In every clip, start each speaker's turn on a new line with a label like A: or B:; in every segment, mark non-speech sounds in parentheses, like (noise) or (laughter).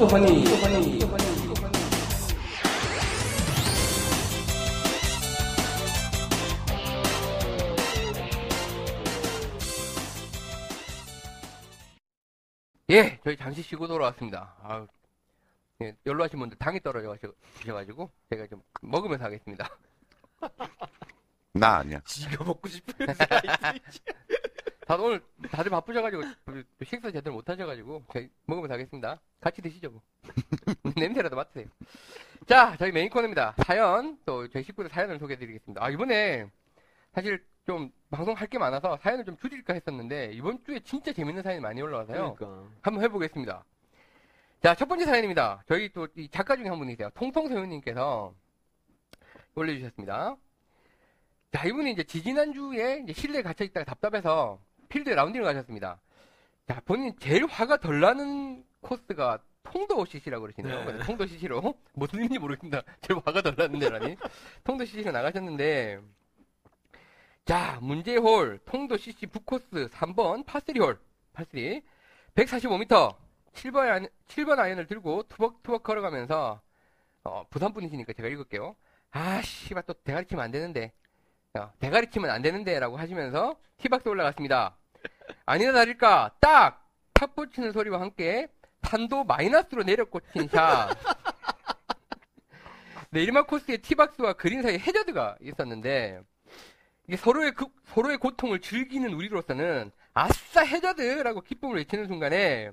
A: 투허니 예, 저희 잠시 쉬고 돌아왔습니다. 아, 예, 연로하신 분들 당이 떨어져가지고 제가 좀 먹으면서 하겠습니다.
B: 나 아니야.
C: 지가 먹고 싶은 (laughs)
A: 다들 오늘 다들 바쁘셔가지고 그 식사 제대로 못 하셔가지고 먹으면서 하겠습니다. 같이 드시죠 뭐. (laughs) 냄새라도 맡으세요. 자, 저희 메인 코너입니다. 사연 또 저희 식구들 사연을 소개해드리겠습니다. 아 이번에 사실 좀 방송할 게 많아서 사연을 좀 줄일까 했었는데 이번 주에 진짜 재밌는 사연이 많이 올라와서요.
C: 그러니까.
A: 한번 해보겠습니다. 자, 첫 번째 사연입니다. 저희 또 이 작가 중에 한 분이세요. 통통소연님께서 올려주셨습니다. 자, 이분이 이제 지지난주에 이제 실내에 갇혀있다가 답답해서 필드에 라운딩을 가셨습니다. 자, 본인 제일 화가 덜 나는 코스가 통도 CC라고 그러시네요.
C: 네.
A: 통도 CC로. (laughs) 무슨 일인지 모르겠습니다. (laughs) 제일 화가 덜 났는데라니. 통도 CC로 나가셨는데, 자, 문제홀, 통도 CC 북코스 3번 파3홀, 파3. 145m, 7번, 아이언, 7번 아이언을 들고 터벅터벅 걸어가면서, 어, 부산 분이시니까 제가 읽을게요. 아, 씨발, 또 대가리 치면 안 되는데. 어, 대가리 치면 안 되는데. 라고 하시면서 티박스 올라갔습니다. 아니나 다를까, 딱! 탑볼 치는 소리와 함께 탄도 마이너스로 내려 꽂힌 샷. 내리막 코스의 티박스와 그린 사이에 해저드가 있었는데, 이게 서로의 그- 서로의 고통을 즐기는 우리로서는 아싸 해저드라고 기쁨을 외치는 순간에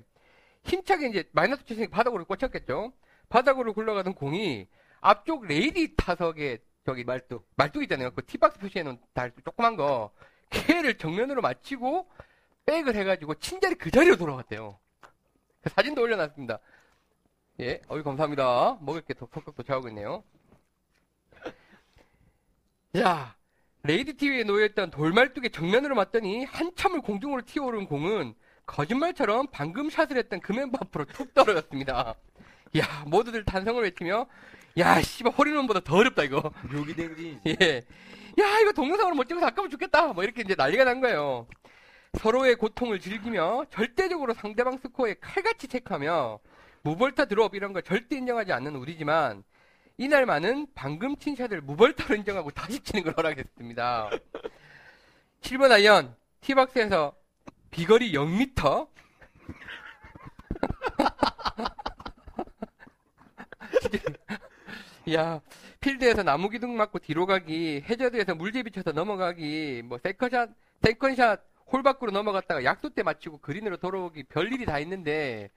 A: 힘차게 이제 마이너스 치승이 바닥으로 꽂혔겠죠. 바닥으로 굴러가던 공이 앞쪽 레이디 타석에 저기
C: 말뚝.
A: 말뚝 있잖아요. 그 티박스 표시해 놓은 달 조그만 거 걔를 정면으로 맞히고 백을 해가지고 친절히 그 자리로 돌아갔대요. 그 (laughs) 사진도 올려놨습니다. 예, 어이 감사합니다. 먹을 게더 톡톡 도착하고 있네요. 자, 레이디 TV에 놓여있던 돌말뚝에 정면으로 맞더니 한참을 공중으로 튀어오른 공은 거짓말처럼 방금 샷을 했던 그 멤버 앞으로 툭 떨어졌습니다. 야, 모두들 탄성을 외치며 야, 씨발 홀인원보다 더 어렵다 이거.
C: 묘기 댕진. (laughs)
A: 예. 야, 이거 동영상으로 못 찍어서 아까면 죽겠다. 뭐 이렇게 이제 난리가 난 거예요. 서로의 고통을 즐기며 절대적으로 상대방 스코어에 칼같이 체크하며 무벌타 드롭 이런 걸 절대 인정하지 않는 우리지만 이날만은 방금 친 샷을 무벌타로 인정하고 다시 치는 걸 허락했습니다. 7번 아이언 티박스에서 비거리 0m (laughs) 야, 필드에서 나무 기둥 맞고 뒤로 가기, 해저드에서 물제비 쳐서 넘어가기, 뭐 세컨샷, 세컨샷 홀 밖으로 넘어갔다가 약수대 맞추고 그린으로 돌아오기 별일이 다 있는데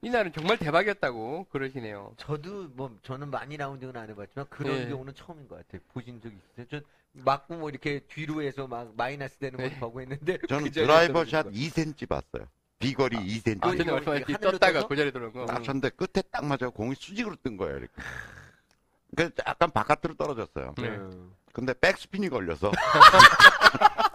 A: 이날은 정말 대박이었다고 그러시네요.
C: 저도 뭐 저는 많이 라운딩은 안 해봤지만 그런
A: 예.
C: 경우는 처음인 것 같아요. 보신 적 있어요? 전 맞고 뭐 이렇게 뒤로 해서 막 마이너스 되는 걸
A: 네.
C: 보고 했는데 (laughs)
B: 저는
C: 그
B: 드라이버 샷
C: 보니까.
B: 2cm 봤어요. 비거리 2cm.
A: 아,
C: 그
A: 전에 말씀하셨지. 떴다가? 그 자리에 들어온 거.
B: 딱 쳤는데 끝에 딱 맞아 공이 수직으로 뜬 거예요. 이렇게. 그래서 약간 바깥으로 떨어졌어요.
A: 네.
C: 음.
B: 근데 백스핀이 걸려서 (laughs)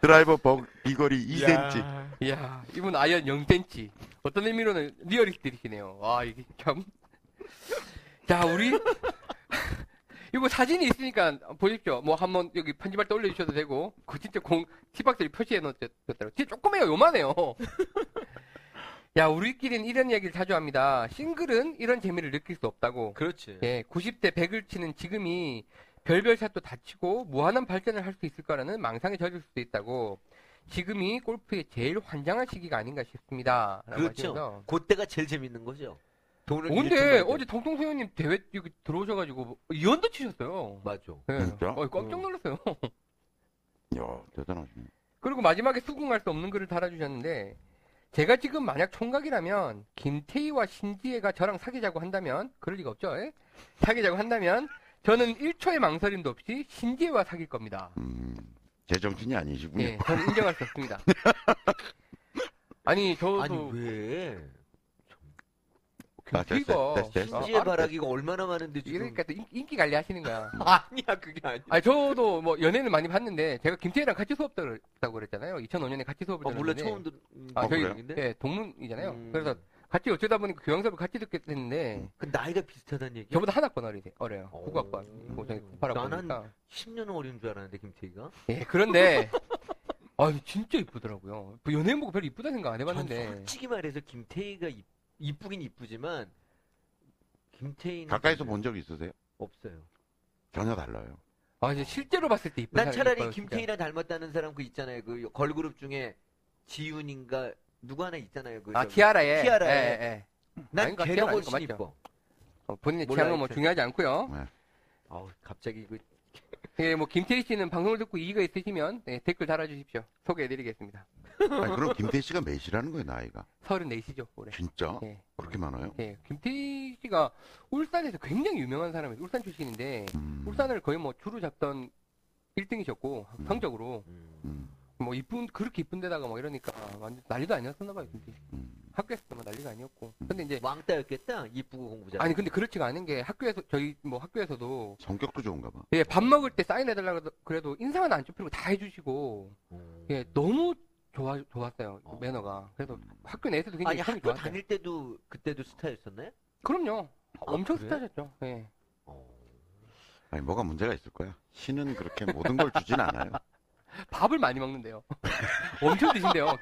B: 드라이버 버- 비거리 2cm.
C: 야.
A: 이야, 이분 아이언 0cm. 어떤 의미로는 리얼리스트이시네요. 와, 이게 참. 자, 우리. (laughs) 이거 사진이 있으니까 보십시오. 뭐 한번 여기 편집할 때 올려주셔도 되고. 그 진짜 공, 티박스를 표시해 놓았더라고요. 진짜 조그매요. 요만해요. 야, 우리끼리는 이런 이야기를 자주 합니다. 싱글은 이런 재미를 느낄 수 없다고.
C: 그렇지.
A: 예, 90대 100을 치는 지금이 별별 샷도 다치고 무한한 발전을 할 수 있을 거라는 망상에 젖을 수도 있다고. 지금이 골프의 제일 환장한 시기가 아닌가 싶습니다.
C: 그렇죠. 그때가 제일 재밌는 거죠. 돈을
A: 어, 근데. 어제 통통소연님 대회 여기 들어오셔가지고 이연도 치셨어요.
C: 맞아.
A: 예.
B: 진짜?
A: 어, 깜짝 놀랐어요.
B: 이야, 대단하시네.
A: 그리고 마지막에 수긍할 수 없는 글을 달아주셨는데 제가 지금 만약 총각이라면 김태희와 신지혜가 저랑 사귀자고 한다면 그럴 리가 없죠. 예? 사귀자고 한다면 저는 1초의 망설임도 없이 신지혜와 사귈 겁니다.
B: 음, 제정신이 아니시군요.
A: 예, 저는 인정할 수 없습니다. (laughs) 아니 저도
C: 아니 왜?
B: 아, 됐어, 됐어, 됐어.
C: 신지의
A: 아,
C: 바라기가 얼마나 많은데 지금.
A: 이러니까 또 인- 인기 관리 하시는 거야. (laughs)
C: 아니야 그게 아니야.
A: 아니 저도 뭐 연애는 많이 봤는데 제가 김태희랑 같이 수업 들었다고 그랬잖아요. 2005년에 같이 수업을
C: 어, 몰라
A: 들었는데
C: 처음 들. 음,
A: 아,
B: 어,
A: 저희? 예, 동문이잖아요.
C: 음.
A: 그래서 같이 어쩌다 보니까 교양 수업을 같이 듣게 됐는데
C: 그 나이가 비슷하다는 얘기.
A: 저보다 한 학번 어리세요. 어려요.
C: 어.
A: 국악반. 뭐 저희
C: 나는
A: 98학번이니까.
C: 10년 어린 줄 알았는데 김태희가.
A: 예, 그런데 (laughs) 아, 진짜 이쁘더라고요. 뭐 연예인 보고 별로 이쁘다 생각
C: 안전
A: 해봤는데.
C: 솔직히 말해서 김태희가 이- 이쁘긴 이쁘지만 김태희는
B: 가까이서 본 적 있으세요?
C: 없어요.
B: 전혀 달라요.
A: 아, 이제 실제로 봤을 때 이쁜
C: 난
A: 사람이
C: 차라리
A: 이뻐요, 진짜.
C: 김태희랑 닮았다는 사람 그 있잖아요. 그 걸그룹 중에 지윤인가 누구 하나 있잖아요. 그
A: 아,
C: 저기.
A: 티아라에.
C: 티아라에.
A: 예, 예.
C: 난
A: 아닌가?
C: 걔가
A: 티아라
C: 훨씬?
A: 맞죠?
C: 이뻐.
A: 어, 본인의
C: 몰라요,
A: 취향은 뭐. 중요하지 않고요.
C: 아우 갑자기 그 (laughs)
A: 예, 뭐 김태희 씨는 방송을 듣고 이의가 있으시면 네, 댓글 달아주십시오. 소개해드리겠습니다.
B: 아니, 그럼 김태희 씨가 몇이라는 거예요, 나이가?
A: 34시죠, 올해.
B: 진짜?
A: 예.
B: 그렇게 많아요?
A: 예, 김태희 씨가 울산에서 굉장히 유명한 사람이에요. 울산 출신인데
B: 음,
A: 울산을 거의 뭐 주로 잡던 1등이셨고
B: 음.
A: 성적으로
C: 음.
B: 음,
A: 뭐 이쁜 그렇게 이쁜 데다가 뭐 이러니까 완전 난리도 아니었었나 봐요. 씨.
B: 음.
A: 학교에서도 뭐 난리가 아니었고. 근데 이제
C: 왕따였겠다. 이쁘고 공부 잘.
A: 아니 근데 그렇지가 않은 게 학교에서 저희 뭐 학교에서도
B: 성격도 좋은가 봐.
A: 예, 밥 먹을 때 사인해달라고 그래도- 그래도 인상 하나 안 좁히고 다 해주시고
C: 음.
A: 예, 너무 좋아 좋았어요
C: 어.
A: 매너가. 그래서 학교 내에서도 굉장히
C: 아니
A: 평이
C: 학교
A: 좋았어요.
C: 다닐 때도 그때도 스타였었나요?
A: 그럼요. 엄청
C: 그래?
A: 스타셨죠. 예.
C: 어.
B: 아니, 뭐가 문제가 있을 거야. 신은 그렇게 모든 걸 주진 않아요. (laughs)
A: 밥을 많이 먹는데요. (laughs) 엄청 드신대요.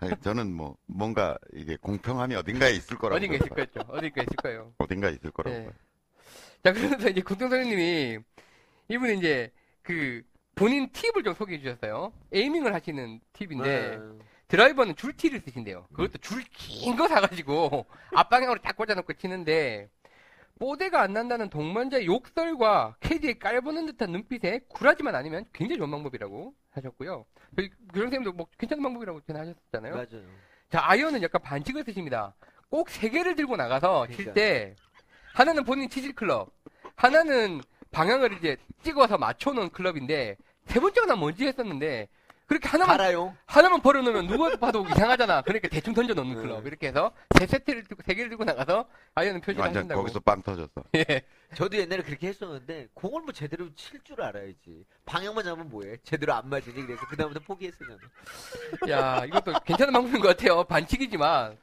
B: 아니, 저는 뭐, 뭔가 이게 공평함이 어딘가에 있을 거라고.
A: 어딘가 있을. 거였죠. 어딘가 있을 거예요.
B: 어딘가 있을 거라고.
A: 네. 자, 그래서 이제 구동선생님이 이분이 이제 그 본인 팁을 좀 소개해 주셨어요. 에이밍을 하시는 팁인데
C: 네.
A: 드라이버는 줄티를 쓰신대요. 그것도 줄 긴 거 사가지고 (laughs) 앞방향으로 딱 꽂아놓고 치는데 뽀대가 안 난다는 동반자의 욕설과 캐디의 깔보는 듯한 눈빛에 굴하지만 않으면 굉장히 좋은 방법이라고 하셨고요. 저희 교장 선생님도 뭐 괜찮은 방법이라고 전하셨잖아요.
C: 맞아요.
A: 자, 아이언은 약간 반칙을 쓰십니다. 꼭 세 개를 들고 나가서 칠
C: 그러니까.
A: 때 하나는 본인 치질 클럽, 하나는 방향을 이제 찍어서 맞춰놓은 클럽인데 세 번째가 난 뭔지 했었는데 그렇게 하나만
C: 알아요.
A: 하나만 버려놓으면 누가 봐도 이상하잖아. 그러니까 대충 던져 놓는
C: 네.
A: 클럽 이렇게 해서 세 세트를 들고 세 개를 들고 나가서 아이언은 표시를
B: 완전
A: 하신다고.
B: 거기서 빵 터졌어.
A: 예.
C: 저도 옛날에 그렇게 했었는데 공을 뭐 제대로 칠 줄 알아야지. 방향만 잡으면 뭐해? 제대로 안 맞으니 그래서 그 다음부터 포기했어 저는.
A: 야, 이것도 괜찮은 방법인 것 같아요. 반칙이지만.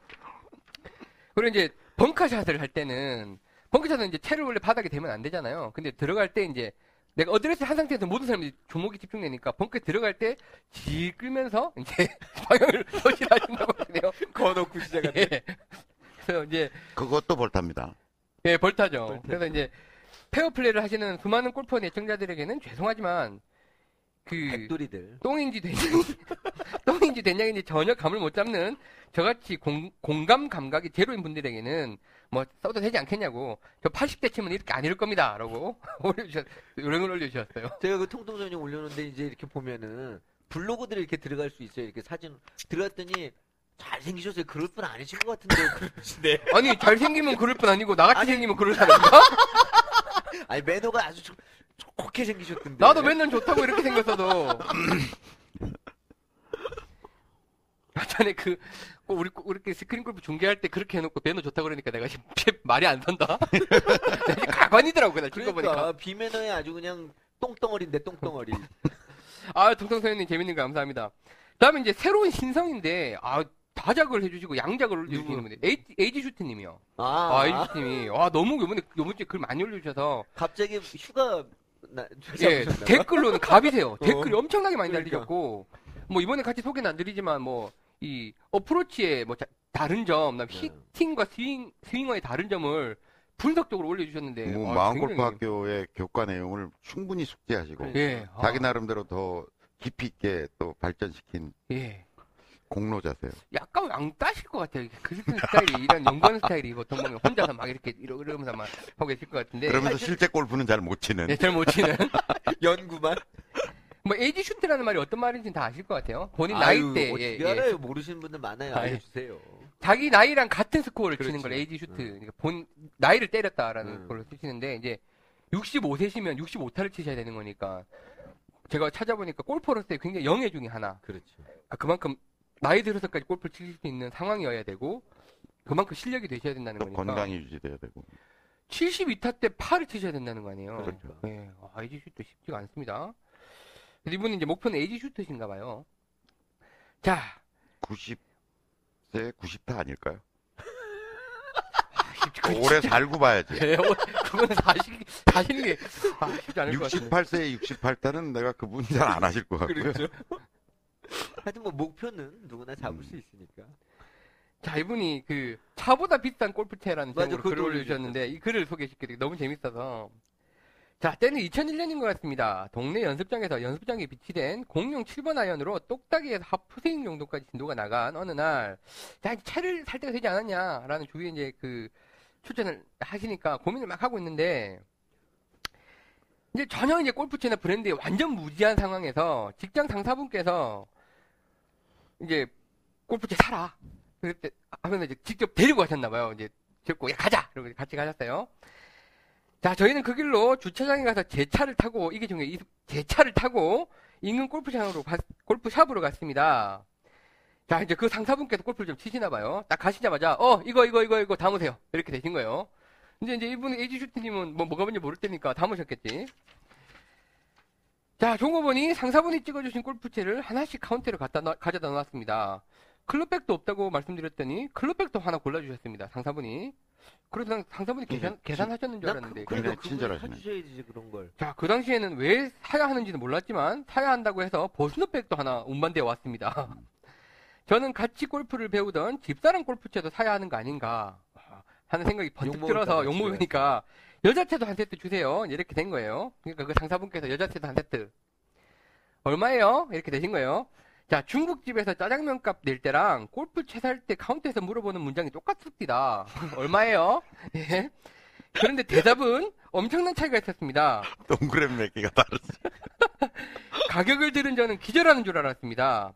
A: 그리고 이제 벙커샷을 할 때는 벙커샷은 이제 채를 원래 바닥에 대면 안 되잖아요. 근데 들어갈 때 이제 내가 어드레스 한 상태에서 모든 사람이 주목이 집중되니까 벙커에 들어갈 때 지 끌면서 이제 (laughs) 방향을 소실하신다고 하시네요.
C: 거놓고 시작하는.
A: 예. 그래서 이제
B: 그것도 볼탑니다.
A: 예, 벌타죠.
C: 벌타죠.
A: 그래서 이제 페어 플레이를 하시는 수많은 골퍼 애청자들에게는 죄송하지만 그
C: 백돌이들.
A: 똥인지 된장인지 (laughs) 똥인지 된장인지 전혀 감을 못 잡는 저같이 공, 공감 감각이 제로인 분들에게는 뭐 써도 되지 않겠냐고 저 80대 치면 이렇게 안 이럴 겁니다라고 (laughs) 올려주셨 요령을 올려주셨어요. (laughs)
C: 제가 그 통통전용 올려놓는데 이제 이렇게 보면은 블로그들이 이렇게 들어갈 수 있어요. 이렇게 사진 들어갔더니 잘생기셨어요. 그럴 분 아니신 것 같은데 그러시네. (laughs)
A: 아니 잘생기면 그럴 뿐 아니고 나같이
C: 아니,
A: 생기면 그럴 사람인가?
C: 아니 매너가 아주 좋, 좋게 생기셨던데.
A: 나도 맨날 좋다고 이렇게 생겼어도. 아, 전에 그, 꼭 우리, 꼭 이렇게 스크린 골프 중계할 때 그렇게 해놓고 매너 좋다고 그러니까 내가 지금 (laughs) 말이 안 선다? (laughs) 가관이더라고, 나 친거 보니까.
C: 그러니까 비매너에 아주 그냥 똥덩어리인데 똥덩어리. (laughs)
A: 아, 동성소연님 재밌는 거 감사합니다. 다음에 이제 새로운 신성인데, 아, 다작을 해주시고 양작을 올려주시는. 에이, 에이지 슈트님이요.
C: 아,
A: 아, 에이지 슈트님이. 와, 너무 요번에, 요번 주에 글 많이 올려주셔서.
C: 갑자기 휴가 나,
A: 예? 댓글로는 갑이세요. 댓글이
C: 어.
A: 엄청나게 많이
C: 그러니까.
A: 달리셨고, 뭐 이번에 같이 소개는 안 드리지만, 뭐, 이 어프로치의 뭐 자- 다른 점,
C: 네.
A: 히팅과 스윙, 스윙어의 다른 점을 분석적으로 올려주셨는데,
B: 뭐
A: 아,
B: 마음골프
A: 굉장히-
B: 학교의 교과 내용을 충분히 숙지하시고
A: 예, 아,
B: 자기 나름대로 더 깊이 있게 또 발전시킨
A: 예.
B: 공로자세요.
A: 약간 왕따실 것 같아요. 글쓴 스타일이, 이런 연구하는 스타일이 보통 보면 혼자서 막 이렇게 이러- 이러면서 막 하고 계실 것 같은데.
B: 그러면서 실제 골프는 잘 못 치는.
A: 네, 잘못 치는. (laughs)
C: 연구만.
A: 뭐, 에이지 슈트라는 말이 어떤 말인지는 다 아실 것 같아요. 본인
C: 아유,
A: 나이 때.
C: 어떻게
A: 예, 예.
C: 알아요? 모르시는 분들 많아요. 알려주세요.
A: 자기 나이랑 같은 스코어를 치는
C: 그렇지.
A: 걸 에이지 슈트.
C: 음.
A: 그러니까 본 나이를 때렸다라는
C: 음.
A: 걸로 쓰시는데 이제 65세시면 65타를 치셔야 되는 거니까 제가 찾아보니까 골퍼로서의 굉장히 영예 중에 하나.
C: 그렇죠.
A: 아, 그만큼 나이 들어서까지 골프를 칠 수 있는 상황이어야 되고 그만큼 실력이 되셔야 된다는
B: 또
A: 거니까.
B: 건강이 유지돼야 되고.
A: 72타 때 파를 치셔야 된다는 거 아니에요.
C: 그렇죠.
A: 네, 아, 에이지 슈트 쉽지가 않습니다. 이분은 이제 목표는 에이지 슈트신가 봐요. 자,
B: 90세 90타 아닐까요?
A: 아,
B: 오래 살고 봐야지.
A: 예, 어, 그거는 사실, 사실이, 아, 쉽지 않을 것 같은데.
B: 68세에 68타는 내가 그분 잘 안 하실 것 같고요.
C: 그렇죠. 하여튼 뭐 목표는 누구나 잡을 수 있으니까.
A: 자, 이분이 그, 차보다 비싼 골프채라는
C: 맞아,
A: 제목으로 글을 올려주셨는데, 이 글을 소개시켜드리기 너무 재밌어서. 자, 때는 2001년인 것 같습니다. 동네 연습장에서 연습장에 비치된 공룡 7번 아이언으로 똑딱이에서 하프스윙 정도까지 진도가 나간 어느 날, 자, 채를 살 때가 되지 않았냐라는 주위에 이제 그, 추천을 하시니까 고민을 막 하고 있는데, 이제 전혀 이제 골프채나 브랜드에 완전 무지한 상황에서 직장 상사분께서 이제 골프채 사라. 그때 하면서 이제 직접 데리고 가셨나봐요. 이제 듣고 야 가자. 그리고 같이 가셨어요. 자 저희는 그 길로 주차장에 가서 제 차를 타고 이게 중요해. 이- 제 차를 타고 인근 골프장으로 가- 골프샵으로 갔습니다. 자 이제 그 상사분께서 골프를 좀 치시나 봐요. 딱 가시자마자 어 이거 이거 이거 이거 담으세요. 이렇게 되신 거예요. 근데 이제 이분 에이지 슈터님은 뭐 뭐가 뭔지 모를 테니까 담으셨겠지. 자, 종업원이 상사분이 찍어주신 골프채를 하나씩 카운터에 갖다 놔- 가져다 놨습니다. 클럽백도 없다고 말씀드렸더니 클럽백도 하나 골라주셨습니다. 상사분이. 그래서 난 상사분이 계산,
B: 음,
A: 계산하셨는
C: 줄만
A: 알았는데.
C: 그,
B: 굉장히
C: 그러니까
B: 친절하시네.
C: 사주셔야지 그런 걸.
A: 자, 그 당시에는 왜 사야 하는지는 몰랐지만 사야 한다고 해서 버스너백도 하나 운반되어 왔습니다. (laughs) 저는 같이 골프를 배우던 집사람 골프채도 사야 하는 거 아닌가 하는 생각이 번뜩
C: 욕먹을까
A: 들어서
C: 봐
A: 욕먹으니까 여자채도 한 세트 주세요. 이렇게 된 거예요. 그러니까 그 상사분께서 여자채도 한 세트. 얼마예요? 이렇게 되신 거예요. 자, 중국집에서 짜장면 값 낼 때랑 골프 채 살 때 카운터에서 물어보는 문장이 똑같습니다. (laughs) 얼마예요? 예. 그런데 대답은 엄청난 차이가 있었습니다.
B: 동그란 몇 개가 다르지. (laughs)
A: 가격을 들은 저는 기절하는 줄 알았습니다.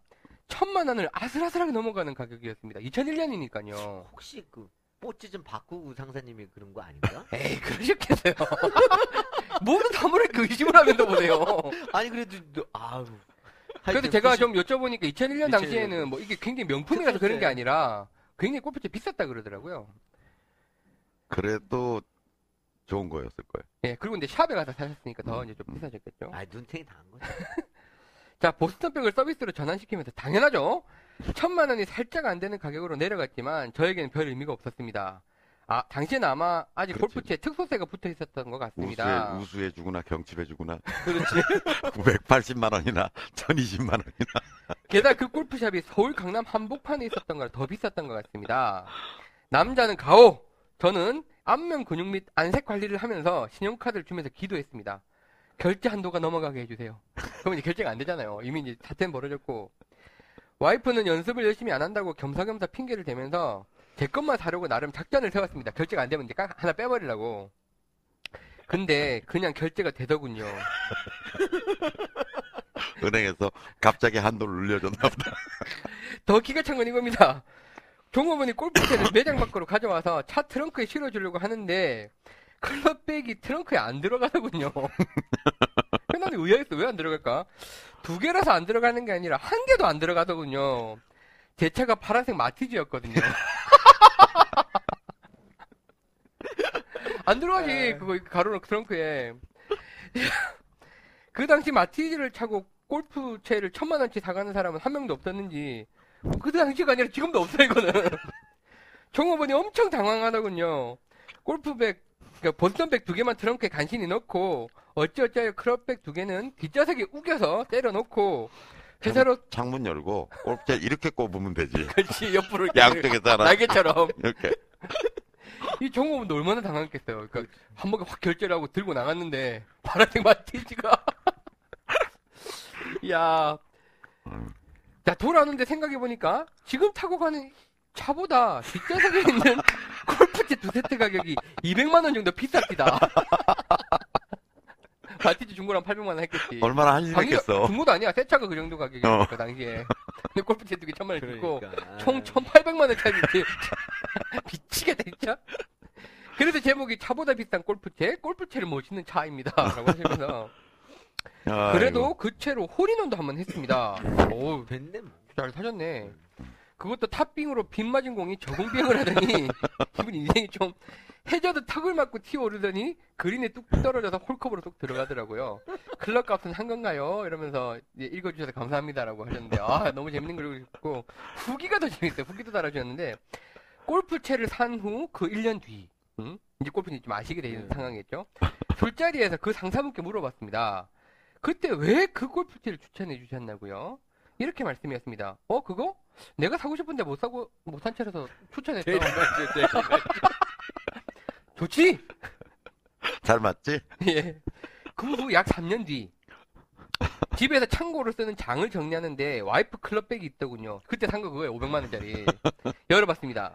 A: 천만 원을 아슬아슬하게 넘어가는 가격이었습니다. 2001년이니까요.
C: 혹시 그 뽀찌 좀 바꾸고 상사님이 그런 거 아닌가? (laughs)
A: 에이, 그러셨겠어요. 모든 사물을 그 의심을 하면서 보세요.
C: 아니 그래도 너- 아우. 하여튼
A: 제가 90좀 여쭤보니까 2001년
C: 2001년
A: 당시에는 뭐 이게 굉장히 명품이라서 그런 게. 아니라 굉장히 골프채 비쌌다 그러더라고요.
B: 그래도 좋은 거였을 거예요.
A: 예, 그리고 이제 샵에 가서 사셨으니까 더 이제 좀 비싸졌겠죠.
C: 아 눈탱이 당한 거지. (laughs)
A: 자, 보스턴백을 서비스로 전환시키면서 당연하죠. 천만 원이 살짝 안 되는 가격으로 내려갔지만 저에게는 별 의미가 없었습니다. 아, 당시에는 아마 아직
B: 그렇지.
A: 골프채 특소세가 붙어 있었던 것 같습니다.
B: 우수해, 우수해 주구나, 경칩해 주구나.
C: 그렇지.
B: 980만 원이나 1020만 원이나.
A: 게다가 그 골프샵이 서울 강남 한복판에 있었던 거라 더 비쌌던 것 같습니다. 남자는 가오! 저는 안면 근육 및 안색 관리를 하면서 신용카드를 주면서 기도했습니다. 결제 한도가 넘어가게 해주세요. 그럼 이제 결제가 안 되잖아요. 이미 이제 사태는 벌어졌고. 와이프는 연습을 열심히 안 한다고 겸사겸사 핑계를 대면서 제 것만 사려고 나름 작전을 세웠습니다. 결제가 안 되면 이제 까- 하나 빼버리려고. 근데 그냥 결제가 되더군요. (laughs)
B: 은행에서 갑자기 한도를 늘려줬나 보다. (laughs)
A: 더 기가 찬 건 이겁니다. 종업원이 골프채를 (laughs) 매장 밖으로 가져와서 차 트렁크에 실어주려고 하는데 클럽백이 트렁크에 안 들어가더군요. 나는 의아했어. 왜 안 들어갈까? 두 개라서 안 들어가는 게 아니라 한 개도 안 들어가더군요. 제 차가 파란색 마티즈였거든요. 안 들어가지 그거 가로로 트렁크에. (laughs) 그 당시 마티즈를 차고 골프채를 천만 원치 사가는 사람은 한 명도 없었는지 그 당시가 아니라 지금도 없어 이거는. (laughs) 종업원이 엄청 당황하더군요. 골프백, 그러니까 보스턴백 두 개만 트렁크에 간신히 넣고 어찌어찌하여 클럽백 두 개는 뒷좌석에 우겨서 때려놓고 회사로
B: 창문 열고 골프채 이렇게 꼽으면 되지. (laughs)
A: 같이 옆으로
B: 하나
A: 날개처럼
B: 이렇게.
A: 이 종업원도 얼마나 당황했겠어요. 그러니까 한 번에 확 결제를 하고 들고 나갔는데 파란색 마티즈가 (laughs) 야.
B: 음.
A: 자 돌아오는데 생각해보니까 지금 타고 가는 차보다 뒷좌석에 있는 (laughs) 골프채 두 세트 가격이 200만 원 정도 비쌉니다. (laughs) 마티즈 중고랑 800만 원 했겠지.
B: 얼마나 한심했겠어.
A: 중고도 아니야. 새 차가 그 정도 가격이니까
B: 어.
A: 그 당시에. 근데 골프채 두개 천만 원 주고
C: 그러니까.
A: 총 1,800만 원짜리 미치겠다 진짜. 그래서 제목이 차보다 비싼 골프채, 골프채를 멋있는 차입니다 라고 하시면서
B: 아이고.
A: 그래도 그 채로 홀인원도 한 번 했습니다. 오,
C: 됐네 뭐.
A: 잘 사셨네. 그것도 탑빙으로 빗 맞은 공이 저공빙을 하더니 (laughs) 기분 인생이 좀 해저드 턱을 맞고 튀어오르더니 그린에 뚝 떨어져서 홀컵으로 쏙 들어가더라고요. 클럽 값은 한 건가요? 이러면서 읽어주셔서 감사합니다라고 하셨는데 아 너무 재밌는 글을 읽고 후기가 더 재밌어요. 후기도 달아주셨는데 골프채를 산 후 그 1년 뒤 음? 이제 골프는 좀 아시게 되는
C: 네.
A: 상황이겠죠. 술자리에서 그 상사분께 물어봤습니다. 그때 왜 그 골프채를 추천해 주셨냐고요? 이렇게 말씀이었습니다. 어 그거? 내가 사고 싶은데 못 사고 못 산 채라서 추천했어. (laughs) 좋지?
B: 잘 맞지? (laughs)
A: 예. 그 후 약 3년 뒤 집에서 창고로 쓰는 장을 정리하는데 와이프 클럽백이 있더군요. 그때 산 거 그거예요. 500만 원짜리. 열어봤습니다.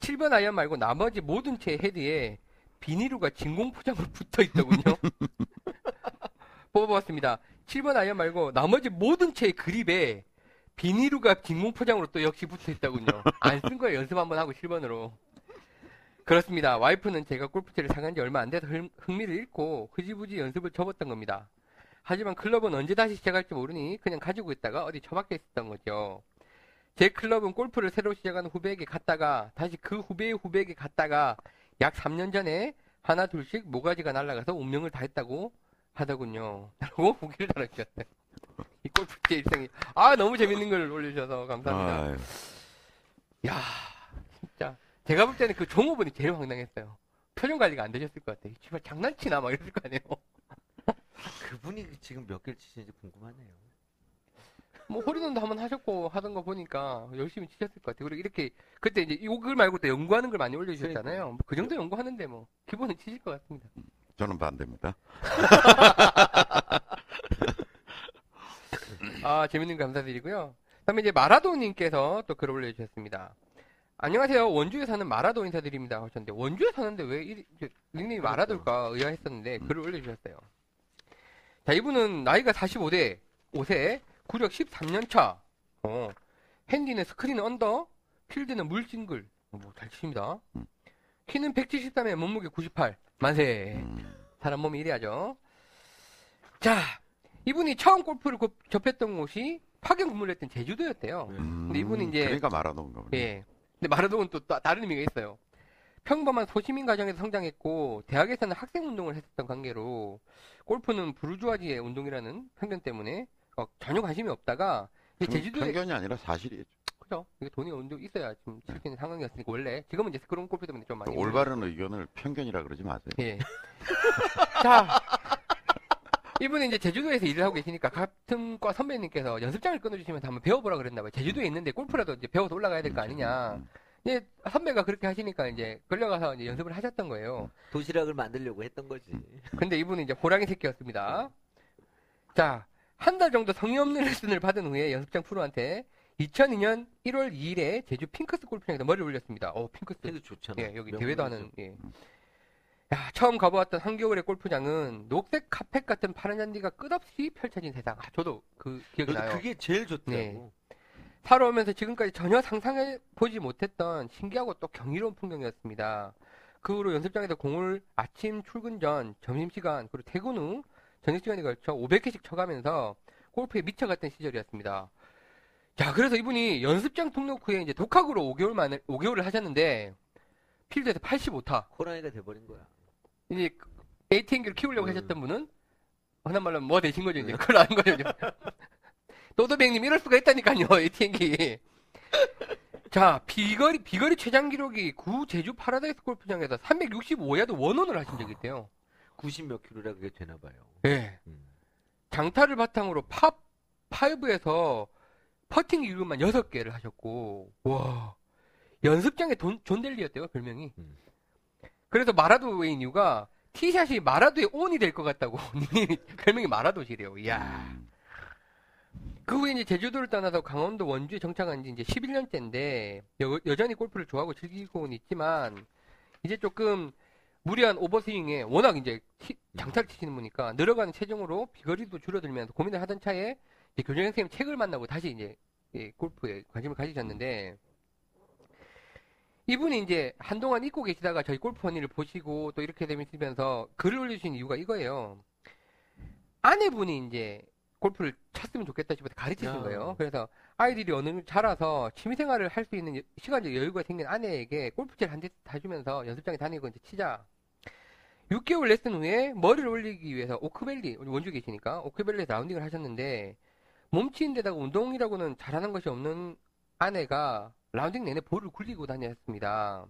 A: 7번 아이언 말고 나머지 모든 채 헤드에 비닐루가 진공 포장으로 (laughs) 붙어 있더군요. (laughs) 뽑아봤습니다. 7번 아이언 말고 나머지 모든 채의 그립에 비닐루가 진공 포장으로 또 역시 붙어 있더군요. 안 쓴 거예요. 연습 한번 하고 7번으로. 그렇습니다. 와이프는 제가 골프채를 사간 지 얼마 안 돼서 흥- 흥미를 잃고 흐지부지 연습을 접었던 겁니다. 하지만 클럽은 언제 다시 시작할지 모르니 그냥 가지고 있다가 어디 처박혀 있었던 거죠. 제 클럽은 골프를 새로 시작하는 후배에게 갔다가 다시 그 후배의 후배에게 갔다가 약 3년 전에 하나 둘씩 모가지가 날아가서 운명을 다했다고 하더군요. (laughs) 라고 후기를 달아주셨어요. 이 골프채 일생이 아 너무 재밌는 걸 올려주셔서 감사합니다.
B: 아유,
A: 야, 진짜. 제가 볼 때는 그 종업원이 제일 황당했어요. 표정 관리가 안 되셨을 것 같아요. 제발 장난치나 막 이랬을 거 아니에요.
C: 그분이 지금 몇 개를 치시는지 궁금하네요.
A: 뭐 홀인원도 한번 하셨고 하던 거 보니까 열심히 치셨을 것 같아요. 그리고 이렇게 그때 이제 이걸 말고 또 연구하는 걸 많이 올려주셨잖아요. 뭐 그 정도 연구하는데 뭐 기본은 치실 것 같습니다.
B: 저는 반대입니다. (laughs)
A: 아 재밌는 거 감사드리고요. 그다음에 이제 마라도님께서 또 글을 올려주셨습니다. 안녕하세요. 원주에 사는 마라도 인사드립니다. 하셨는데 원주에 사는데 왜 이, 닉네임이 마라도일까 의아했었는데 글을 올려주셨어요. 자 이분은 나이가 45대 5세 구력 13년 차. 어, 핸디는 스크린 언더, 필드는 물싱글. 뭐잘 치십니다.
B: 음.
A: 키는 173에 몸무게 98. 만세.
B: 음,
A: 사람 몸이 이래야죠. 자, 이분이 처음 골프를 고- 접했던 곳이 파견 근무를 했던 제주도였대요.
B: 음,
A: 근데 이분이 이제-
B: 그러니까 마라도인가 보네.
A: 예. 근데 마라도는 또, 또 다른 의미가 있어요. 평범한 소시민 가정에서 성장했고 대학에서는 학생 운동을 했었던 관계로 골프는 부르주아지의 운동이라는 편견 때문에 어, 전혀 관심이 없다가 이제
B: 편-
A: 제주도에
B: 편견이 아니라 사실이죠.
A: 그죠? 이게 돈이 어느 정도 있어야 지금 칠수 있는 상황이었으니까 원래 지금은 이제 그런 골프 때문에 좀 많이
B: 올바른 의견을 편견이라 그러지 마세요.
A: 예. (laughs) 자, 이분은 이제 제주도에서 일을 하고 계시니까 같은 과 선배님께서 연습장을 끊어주시면서 한번 배워보라 그랬나 봐요. 제주도에 있는데 골프라도 이제 배워서 올라가야 될 거 아니냐.
B: 음,
A: 이제 선배가 그렇게 하시니까 이제 끌려가서 이제 연습을 하셨던 거예요.
C: 도시락을 만들려고 했던 거지.
A: 근데 이분은 이제 호랑이 새끼였습니다. 자, 한 달 정도 성의 없는 (laughs) 레슨을 받은 후에 연습장 프로한테 2002년 1월 2일에 제주 핑크스 골프장에서 머리를 올렸습니다. 어, 핑크스.
C: 되게 좋잖아.
A: 예, 여기. 대회도 하는, 예. 야, 처음 가보았던 한겨울의 골프장은 녹색 카펫 같은 파란 잔디가 끝없이 펼쳐진 세상. 아, 저도 그 기억이 나요.
C: 그게 제일 좋더라고.
A: 네. 살아오면서 지금까지 전혀 상상해 보지 못했던 신기하고 또 경이로운 풍경이었습니다. 그 후로 연습장에서 공을 아침 출근 전, 점심시간, 그리고 퇴근 후 저녁 시간에 걸쳐 500개씩 쳐가면서 골프에 미쳐갔던 시절이었습니다. 자, 그래서 이분이 연습장 등록 후에 이제 독학으로 5개월 만에, 5개월을 하셨는데, 필드에서 85타.
C: 호랑이가 돼버린 거야.
A: 이제 ATN기를 키우려고
C: 음.
A: 하셨던 분은 흔한 말로 뭐 되신 거죠 이제 그걸 아는 거죠 이제. (laughs) 도도백님 이럴 수가 있다니까요 ATN기 자 비거리 비거리 최장 기록이 구 제주 파라다이스 골프장에서 365야드 one on을 하신 적이 있대요
C: 90 몇 킬로라 그게 되나 봐요.
A: 예.
C: 음.
A: 장타를 바탕으로 파 5에서 퍼팅 기록만 6개를 하셨고 와 연습장의 돈, 존 댈리였대요 별명이.
C: 음.
A: 그래서 마라도인 이유가 티샷이 마라도의 온이 될 것 같다고 (laughs) 별명이 마라도시래요. 이야.
B: 음,
A: 그 후에 이제 제주도를 떠나서 강원도 원주에 정착한 지 이제 11년째인데 여, 전히 골프를 좋아하고 즐기고는 있지만 이제 조금 무리한 오버스윙에 워낙 이제 티- 장타를 치시는 분이니까 늘어가는 체중으로 비거리도 줄어들면서 고민을 하던 차에 교장 선생님 책을 만나고 다시 이제 예, 골프에 관심을 가지셨는데 이분이 이제 한동안 잊고 계시다가 저희 골프 언니를 보시고 또 이렇게 되면서 글을 올려주신 이유가 이거예요. 아내분이 이제 골프를 쳤으면 좋겠다 싶어서 가르치신
C: 야.
A: 거예요. 그래서 아이들이 어느 정도 자라서 취미생활을 할 수 있는 여- 시간적 여유가 생긴 아내에게 골프채를 한대 사주면서 연습장에 다니고 이제 치자. 6개월 레슨 후에 머리를 올리기 위해서 오크밸리, 원주 계시니까 오크밸리에서 라운딩을 하셨는데 몸치는 데다가 운동이라고는 잘하는 것이 없는 아내가 라운딩 내내 볼을 굴리고 다녔습니다.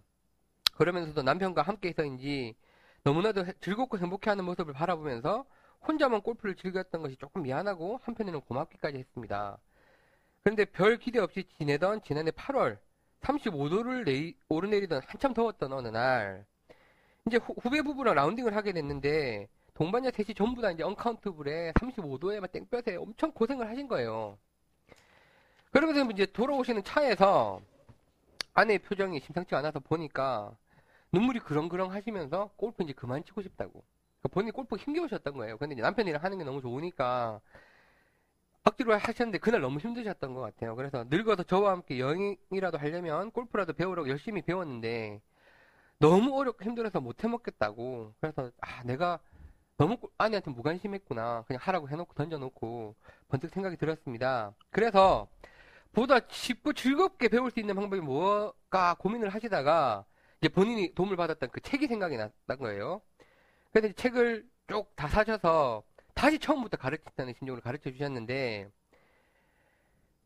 A: 그러면서도 남편과 함께해서인지 너무나도 해- 즐겁고 행복해하는 모습을 바라보면서 혼자만 골프를 즐겼던 것이 조금 미안하고 한편에는 고맙기까지 했습니다. 그런데 별 기대 없이 지내던 지난해 8월 35도를 오르내리던 한참 더웠던 어느 날 이제 후, 후배 부부랑 라운딩을 하게 됐는데 동반자 셋이 전부 다 이제 언카운트블에 35도에만 땡볕에 엄청 고생을 하신 거예요. 그러면서 이제 돌아오시는 차에서 아내의 표정이 심상치 않아서 보니까 눈물이 그렁그렁 하시면서 골프 이제 그만 치고 싶다고. 그러니까 본인이 골프 힘겨우셨던 거예요. 근데 남편이랑 하는 게 너무 좋으니까 억지로 하셨는데 그날 너무 힘드셨던 것 같아요. 그래서 늙어서 저와 함께 여행이라도 하려면 골프라도 배우려고 열심히 배웠는데 너무 어렵고 힘들어서 못 해먹겠다고. 그래서 아 내가 너무 골- 아내한테 무관심했구나. 그냥 하라고 해놓고 던져놓고 번뜩 생각이 들었습니다. 그래서 보다 쉽고 즐겁게 배울 수 있는 방법이 뭐가 고민을 하시다가 이제 본인이 도움을 받았던 그 책이 생각이 났던 거예요. 그래서 책을 쭉 다 사셔서 다시 처음부터 가르친다는 심정으로 가르쳐 주셨는데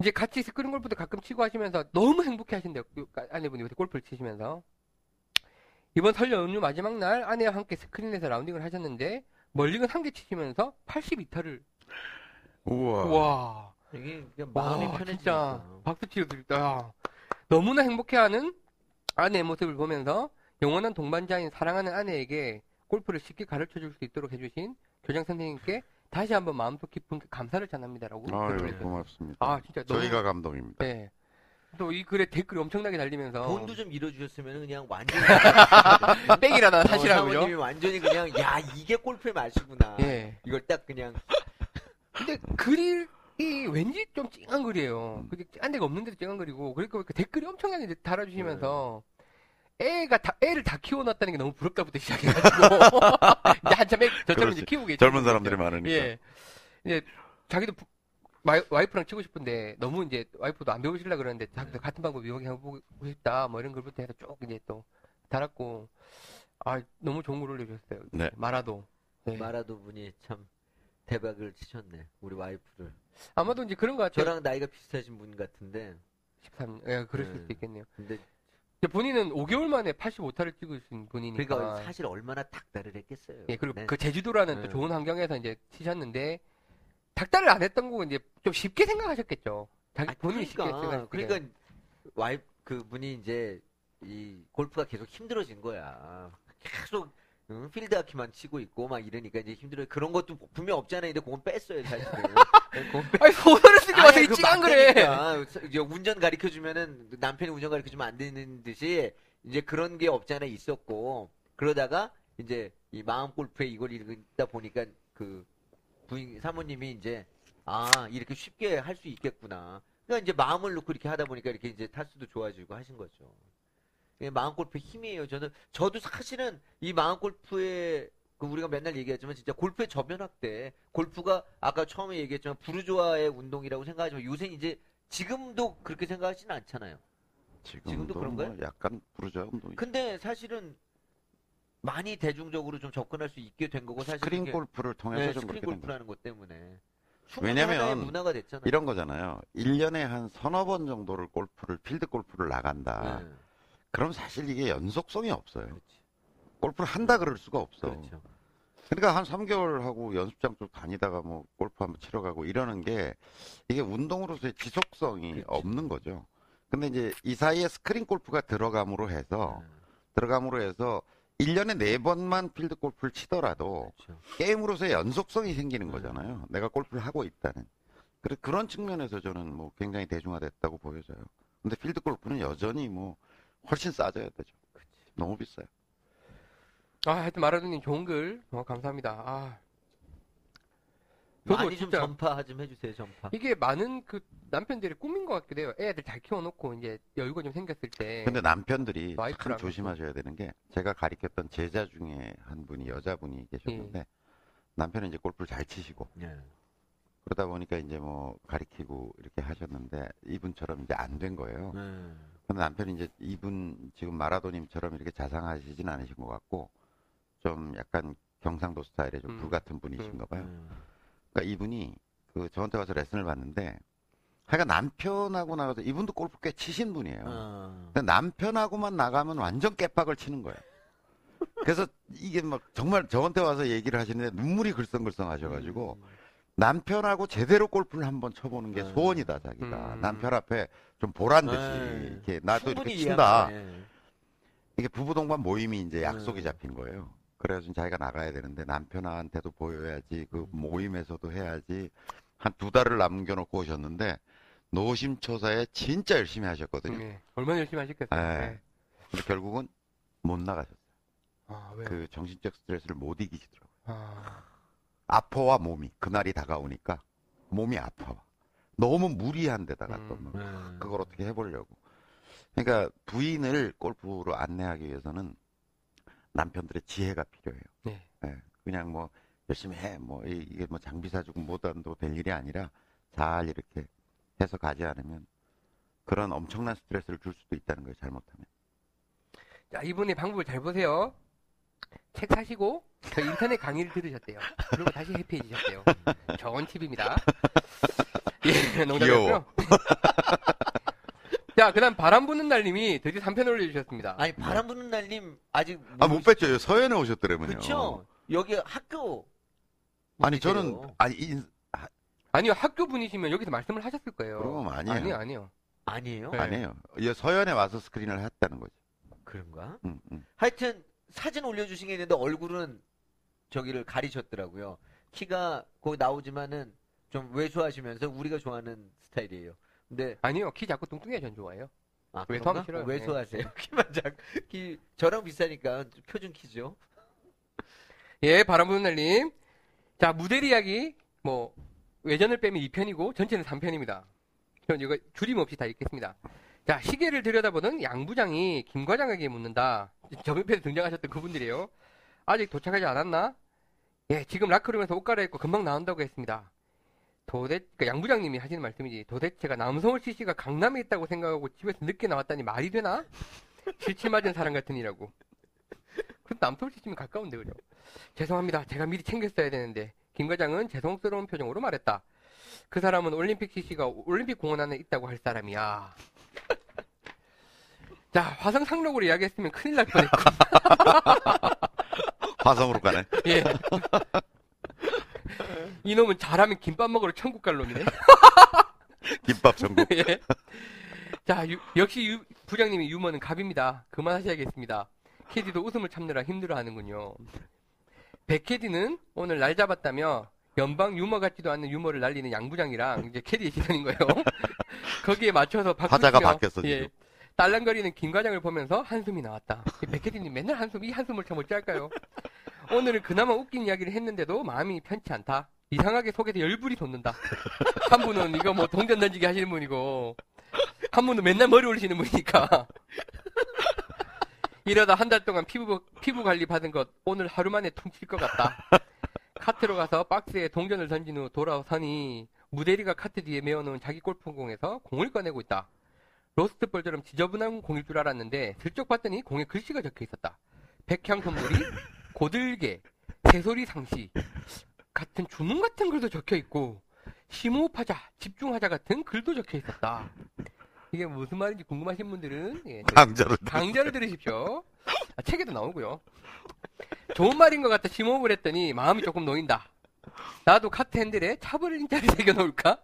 A: 이제 같이 스크린 골프도 가끔 치고 하시면서 너무 행복해 하신대요. 그 아내분이 요새 골프를 치시면서 이번 설 연휴 마지막 날 아내와 함께 스크린에서 라운딩을 하셨는데 멀리건 한 개 치시면서 82타를
B: 우와.
A: 와
C: 이게 마음이
A: 와,
C: 편해지니까.
A: 진짜 박수 치러드립니다. 야, 너무나 행복해하는 아내의 모습을 보면서 영원한 동반자인 사랑하는 아내에게 골프를 쉽게 가르쳐 줄 수 있도록 해주신 교장 선생님께 다시 한번 마음속 깊은 감사를 전합니다라고
B: 아유,
A: 했어요.
B: 고맙습니다.
A: 아 진짜 너무
B: 저희가 감동입니다.
A: 네. 또 이 글에 댓글이 엄청나게 달리면서
C: 돈도 좀 밀어주셨으면 그냥 완전히 (laughs)
A: 땡이라나
C: 어,
A: 사실하고요.
C: 사모님이 완전히 그냥 야 이게 골프의 맛이구나.
A: 예.
C: 이걸 딱 그냥
A: 근데 글이 왠지 좀 찡한 글이에요. 그게 찡한 데가 없는데도 찡한 글이고 그러니까 그 댓글이 엄청나게 이제 달아주시면서 애가 다, 애를 다 키워놨다는 게 너무 부럽다부터 시작해가지고 (laughs) 이제 한참 애 저처럼 이제. 키우고 계시는
B: 젊은 사람들이 많으니까.
A: 예. 이제 자기도 부- 와이, 와이프랑 치고 싶은데 너무 이제 와이프도 안 배우시려 그러는데 자기도 같은 방법 이용해 보고 싶다 뭐 이런 글부터 해서 쭉 이제 또 달았고 아 너무 좋은 글 올려주셨어요.
B: 네.
A: 마라도. 네.
C: 마라도 분이 참 대박을 치셨네. 우리 와이프를.
A: 아마도 이제 그런 것 같아요.
C: 저랑 나이가 비슷하신 분 같은데.
A: 13, 예, 그랬을
C: 네.
A: 수도 있겠네요.
C: 근데
A: 본인은 5개월 만에 85타를 찍으신 분이니까.
C: 그러니까 사실 얼마나 닥달을 했겠어요.
A: 예, 그리고
C: 네.
A: 그 제주도라는 또
C: 네.
A: 좋은 환경에서 이제 치셨는데, 닥달을 안 했던 거고 이제 좀 쉽게 생각하셨겠죠. 자기
C: 아니,
A: 본인이 쉽게
C: 그러니까,
A: 생각했을 때.
C: 그러니까 와이프 그 분이 이제 이 골프가 계속 힘들어진 거야. 계속 응? 필드아키만 치고 있고 막 이러니까 이제 힘들어. 그런 것도 분명 않아. 근데 그건 뺐어요 사실은. (laughs) 그건 뺐-
A: 아니, 소설을 쓰지 마세요. 이 찡한
C: 안
A: 그래.
C: 이제 운전 가르쳐 주면은 남편이 운전 가르쳐 주면 안 되는 듯이 이제 그런 게 없지 않아 있었고 그러다가 이제 이 마음 골프에 이걸 읽다 보니까 그 부인 사모님이 이제 아 이렇게 쉽게 할 수 있겠구나. 그러니까 이제 마음을 놓고 이렇게 하다 보니까 이렇게 이제 타수도 좋아지고 하신 거죠. 이게 마음 골프의 힘이에요. 저는 저도 사실은 이 마음 골프의 그 우리가 맨날 얘기하지만 진짜 골프의 저변 확대 골프가 아까 처음에 얘기했지만 부르주아의 운동이라고 생각하지만 요새 이제 지금도 그렇게 생각하지는 않잖아요.
B: 지금도,
C: 지금도
B: 뭐
C: 그런가요?
B: 약간 부르주아 운동이.
C: 근데 사실은 많이 대중적으로 좀 접근할 수 있게 된 거고 사실
B: 스크린 골프를 통해서
C: 네,
B: 좀
C: 스크린. 골프라는 것 때문에
B: 왜냐면. 이런 거잖아요. 1년에 한 서너 번 정도를 골프를 필드 골프를 나간다.
C: 네,
B: 그럼 사실 이게 연속성이 없어요.
C: 그렇지.
B: 골프를 한다 그럴 수가 없어.
C: 그렇죠.
B: 그러니까 한 3개월 하고 연습장 쪽 다니다가 뭐 골프 한번 치러 가고 이러는 게 이게 운동으로서의 지속성이
C: 그치.
B: 없는 거죠. 근데 이제 이 사이에 스크린 골프가 들어감으로 해서
C: 네,
B: 들어감으로 해서 1년에 4번만 필드 골프를 치더라도
C: 그렇죠.
B: 게임으로서의 연속성이 생기는
C: 음.
B: 거잖아요. 내가 골프를 하고 있다는. 그래 그런 측면에서 저는 뭐 굉장히 대중화됐다고 보여져요. 근데 필드 골프는 여전히 뭐 훨씬 싸져야 되죠. 너무 비싸요.
A: 아, 하여튼 마라도님 좋은 글, 어, 감사합니다. 아. 저도
C: 많이 좀
A: 진짜
C: 전파 좀 해주세요. 전파.
A: 이게 많은 그 남편들의 꿈인 것 같기도 해요. 애들 잘 키워놓고 이제 여유가 좀 생겼을 때.
B: 근데 남편들이 참
A: 와이프랑
B: 조심하셔야 되는 게 제가 가르쳤던 제자 중에 한 분이 여자분이 계셨는데
A: 예.
B: 남편은 이제 골프를 잘 치시고
C: 네.
B: 그러다 보니까 이제 뭐 가리키고 이렇게 하셨는데 이분처럼 이제 안 된 거예요.
C: 네.
B: 근데 남편이 이제 이분 지금 마라도님처럼 이렇게 자상하시진 않으신 것 같고 좀 약간 경상도 스타일의 좀
A: 음.
B: 불같은 분이신가 봐요.
C: 음.
B: 그러니까 이분이 그 저한테 와서 레슨을 받는데 하여간 남편하고 나가서 이분도 골프 꽤 치신 분이에요.
C: 어.
B: 근데 남편하고만 나가면 완전 깨박을 치는 거예요. 그래서 이게 막 정말 저한테 와서 얘기를 하시는데 눈물이 글썽글썽 하셔가지고 남편하고 제대로 골프를 한번 쳐보는 게
C: 음.
B: 소원이다 자기가
A: 음.
B: 남편 앞에 좀 보란 듯이
C: 네.
B: 이렇게 나도 이렇게
C: 충분히
B: 친다.
C: 예.
B: 이게 부부 동반 모임이 이제 약속이
C: 음.
B: 잡힌 거예요. 그래서 자기가 나가야 되는데 남편한테도 보여야지 그 모임에서도 해야지 한 두 달을 남겨놓고 오셨는데 노심초사에 진짜 열심히 하셨거든요.
A: 예. 얼마나 열심히 하셨겠어요.
B: 네.
A: 예.
B: 근데 결국은 못 나가셨어요.
A: 아, 왜요?
B: 그 정신적 스트레스를 못 이기시더라고요.
A: 아,
B: 아파와 몸이 그날이 다가오니까 몸이 아파. 너무 무리한 데다가 또
A: 음.
B: 뭐
C: 음.
B: 그걸 어떻게 해보려고. 그러니까 부인을 골프로 안내하기 위해서는 남편들의 지혜가 필요해요.
A: 네.
B: 예, 그냥 뭐 열심히 해. 뭐 이- 이게 뭐 장비 사주고 뭐단도 될 일이 아니라 잘 이렇게 해서 가지 않으면 그런 엄청난 스트레스를 줄 수도 있다는 거예요. 잘못하면.
A: 자, 이분의 방법을 잘 보세요. 책 사시고 저 인터넷 강의를 들으셨대요. 그리고 다시 해피해지셨대요. 좋은 팁입니다. 예, (laughs) 농담이었고요. (laughs) 자, 그다음 바람 부는 날님이 드디어 3편 올려주셨습니다.
C: 아니 바람 부는 날님 아직
B: 아 못 뵀죠. 서연에 오셨더라면요.
C: 그렇죠. 여기 학교
B: 아니
C: 분이세요.
B: 저는 아니 인,
A: 아니요, 학교 분이시면 여기서 말씀을 하셨을 거예요.
B: 그럼 아니에요.
A: 아니요, 아니요.
C: 아니에요?
A: 네.
B: 아니에요. 이 서연에 와서 스크린을 했다는 거지.
C: 그런가?
B: 음, 음.
C: 하여튼 사진 올려주신 게 있는데 얼굴은 저기를 가리셨더라고요. 키가 거기 나오지만은 좀 왜소하시면서 우리가 좋아하는 스타일이에요. 근데
A: 아니요, 키 작고 뚱뚱해 전 좋아해요.
C: 아,
A: 왜소하면? 싫어요.
C: 어, 왜소하세요? 키만 작, 키 저랑 비슷하니까 표준 키죠.
A: 예, 바람 부는 날님. 자, 무대리 이야기, 뭐, 외전을 빼면 2편이고, 전체는 3편입니다. 전 이거 줄임 없이 다 읽겠습니다. 자, 시계를 들여다보는 양부장이 김 과장에게 묻는다. 저번 편에 등장하셨던 그분들이에요. 아직 도착하지 않았나? 예, 지금 라커룸에서 옷 갈아입고 금방 나온다고 했습니다. 도대, 그 양부장님이 하시는 말씀이지. 도대체가 남서울 CC가 강남에 있다고 생각하고 집에서 늦게 나왔다니 말이 되나? 실칠 맞은 사람 같으니라고. 그 남서울 CC면 가까운데, 그죠? 죄송합니다. 제가 미리 챙겼어야 되는데. 김 과장은 죄송스러운 표정으로 말했다. 그 사람은 올림픽 CC가 올림픽 공원 안에 있다고 할 사람이야. 자, 화성 상록으로 이야기했으면 큰일 날 뻔했고. (laughs)
B: 화성으로 가네. (laughs)
A: 예. 이놈은 잘하면 김밥 먹으러 천국 갈 놈이네. (laughs)
B: 김밥 전국.
A: 예. 자, 유- 역시 유- 부장님이 유머는 갑입니다. 그만하셔야겠습니다. 캐디도 웃음을 참느라 힘들어 하는군요. 백캐디는 오늘 날 잡았다며 연방 유머 같지도 않는 유머를 날리는 양부장이랑 이제 캐디의 시선인 거예요. 거기에 맞춰서 바꾸시죠.
B: 화자가 바뀌었어, 지금.
A: 예. 딸랑거리는 김 과장을 보면서 한숨이 나왔다. 이 백캐디님 맨날 한숨, 이 한숨을 참 어찌할까요? 오늘은 그나마 웃긴 이야기를 했는데도 마음이 편치 않다. 이상하게 속에서 열불이 돋는다. 한 분은 이거 뭐 동전 던지기 하시는 분이고, 한 분은 맨날 머리 올리시는 분이니까. 이러다 한 달 동안 피부, 피부 관리 받은 것 오늘 하루 만에 퉁칠 것 같다. 카트로 가서 박스에 동전을 던진 후 돌아서니 무대리가 카트 뒤에 메어놓은 자기 골프백에서 공을 꺼내고 있다. lost ball처럼 지저분한 공일 줄 알았는데 슬쩍 봤더니 공에 글씨가 적혀 있었다. 백향 선물이 (laughs) 고들게 새소리 상시 같은 주문 같은 글도 적혀 있고 심호흡하자 집중하자 같은 글도 적혀 있었다. 이게 무슨 말인지 궁금하신 분들은 예,
B: 강자를.
A: 강좌를 들으십시오. 아, 책에도 나오고요. 좋은 말인 것 같아 심호흡을 했더니 마음이 조금 놓인다. 나도 카트 핸들에 차버릴 인자를 새겨놓을까?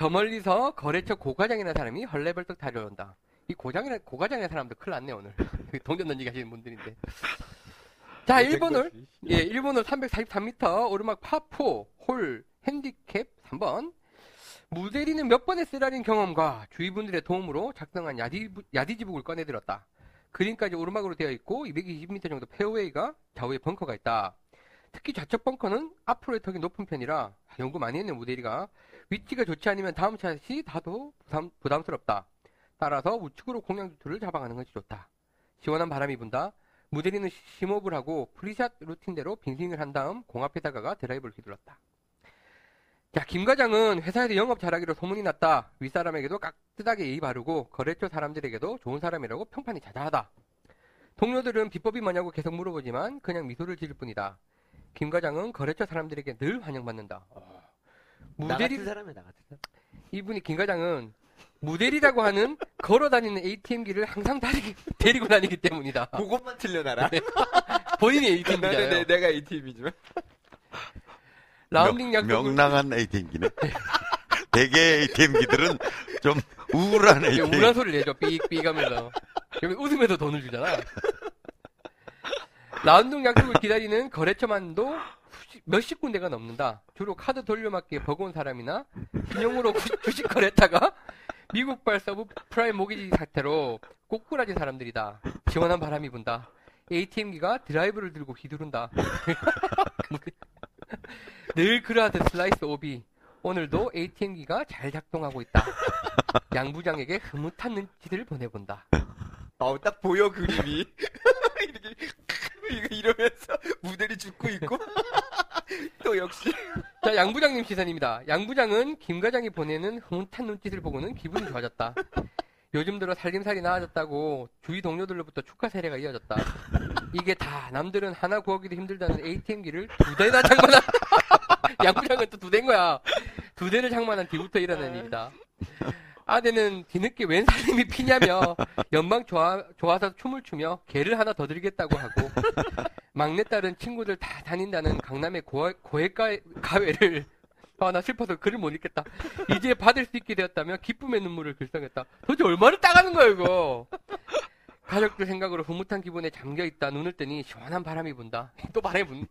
A: 저 멀리서 거래처 고과장이라는 사람이 헐레벌떡 달려온다. 이 고장이라, 고과장이라는 사람도 큰일 났네, 오늘. (laughs) 동전 던지기 하시는 분들인데. 자, 1번을, 예, 1번을 343m, 오르막 파4, 홀, 핸디캡 3번. 무대리는 몇 번의 쓰라린 경험과 주위 분들의 도움으로 작성한 yar-, yardage book을 꺼내들었다. 그린까지 오르막으로 되어 있고 220m 정도 페어웨이가 좌우에 벙커가 있다. 특히 좌측 벙커는 앞으로의 턱이 높은 편이라 연구 많이 했네 무대리가 위치가 좋지 않으면 다음 샷이 다도 부담, 부담스럽다. 따라서 우측으로 공략 루트를 잡아가는 것이 좋다. 시원한 바람이 분다. 무대리는 심호흡을 하고 pre-shot routine대로 빈스윙을 한 다음 공 앞에 다가가 드라이브를 휘둘렀다. 자, 김 과장은 회사에서 영업 잘하기로 소문이 났다. 윗사람에게도 깍듯하게 예의 바르고 거래처 사람들에게도 좋은 사람이라고 평판이 자자하다. 동료들은 비법이 뭐냐고 계속 물어보지만 그냥 미소를 지을 뿐이다. 김 과장은 거래처 사람들에게 늘 환영받는다.
C: 나
A: 무대리
C: 같은 사람이야 나 같은 사람.
A: 이분이 김 과장은 모델이라고 하는 걸어다니는 ATM기를 항상 다니, (laughs) 데리고 다니기 때문이다.
C: 그것만 틀려놔라.
A: 본인이
C: 나는
A: ATM기잖아요.
C: 내, 내가 ATM이지만.
A: 라운딩 약속을
B: 명랑한 ATM기네. 대개 ATM기들은 좀 우울한
A: 이게
B: ATM.
A: 우울한 소리를 내죠. 삑삑 하면서. 웃으면서 돈을 주잖아. 라운딩 약속을 기다리는 거래처만도 몇십 군데가 넘는다. 주로 카드 돌려막기에 버거운 사람이나 신용으로 구- (laughs) 주식 거래했다가 미국발 서브 프라임 모기지 사태로 꼬꾸라진 사람들이다. 시원한 바람이 분다. ATM기가 드라이브를 들고 휘두른다. (laughs) 늘 그러하듯 슬라이스 오비. 오늘도 ATM기가 잘 작동하고 있다. 양부장에게 흐뭇한 눈치를 보내본다.
C: 어, 딱 보여, 그림이. (laughs) 이렇게, 이러면서 무대리 죽고 있고. (laughs) 또 역시.
A: 자, 양 부장님 시선입니다. 양 부장은 김 과장이 보내는 흐뭇한 눈짓을 보고는 기분이 좋아졌다. 요즘 들어 살림살이 나아졌다고 주위 동료들로부터 축하 세례가 이어졌다. 이게 다 남들은 하나 구하기도 힘들다는 ATM기를 두 대나 장만한 (laughs) 양 부장은 또 두 대인 거야. 두 대를 장만한 뒤부터 일어난 일이다. 아내는 뒤늦게 웬 살림이 피냐며 연방 좋아, 좋아서 춤을 추며 개를 하나 더 드리겠다고 하고 막내딸은 친구들 다 다닌다는 강남의 고해, 고해가, 가회를 아, 나 슬퍼서 글을 못 읽겠다. 이제 받을 수 있게 되었다며 기쁨의 눈물을 글썽했다. 도대체 얼마를 따가는 거야, 이거? 가족들 생각으로 흐뭇한 기분에 잠겨있다. 눈을 뜨니 시원한 바람이 분다. 또 바람이 분.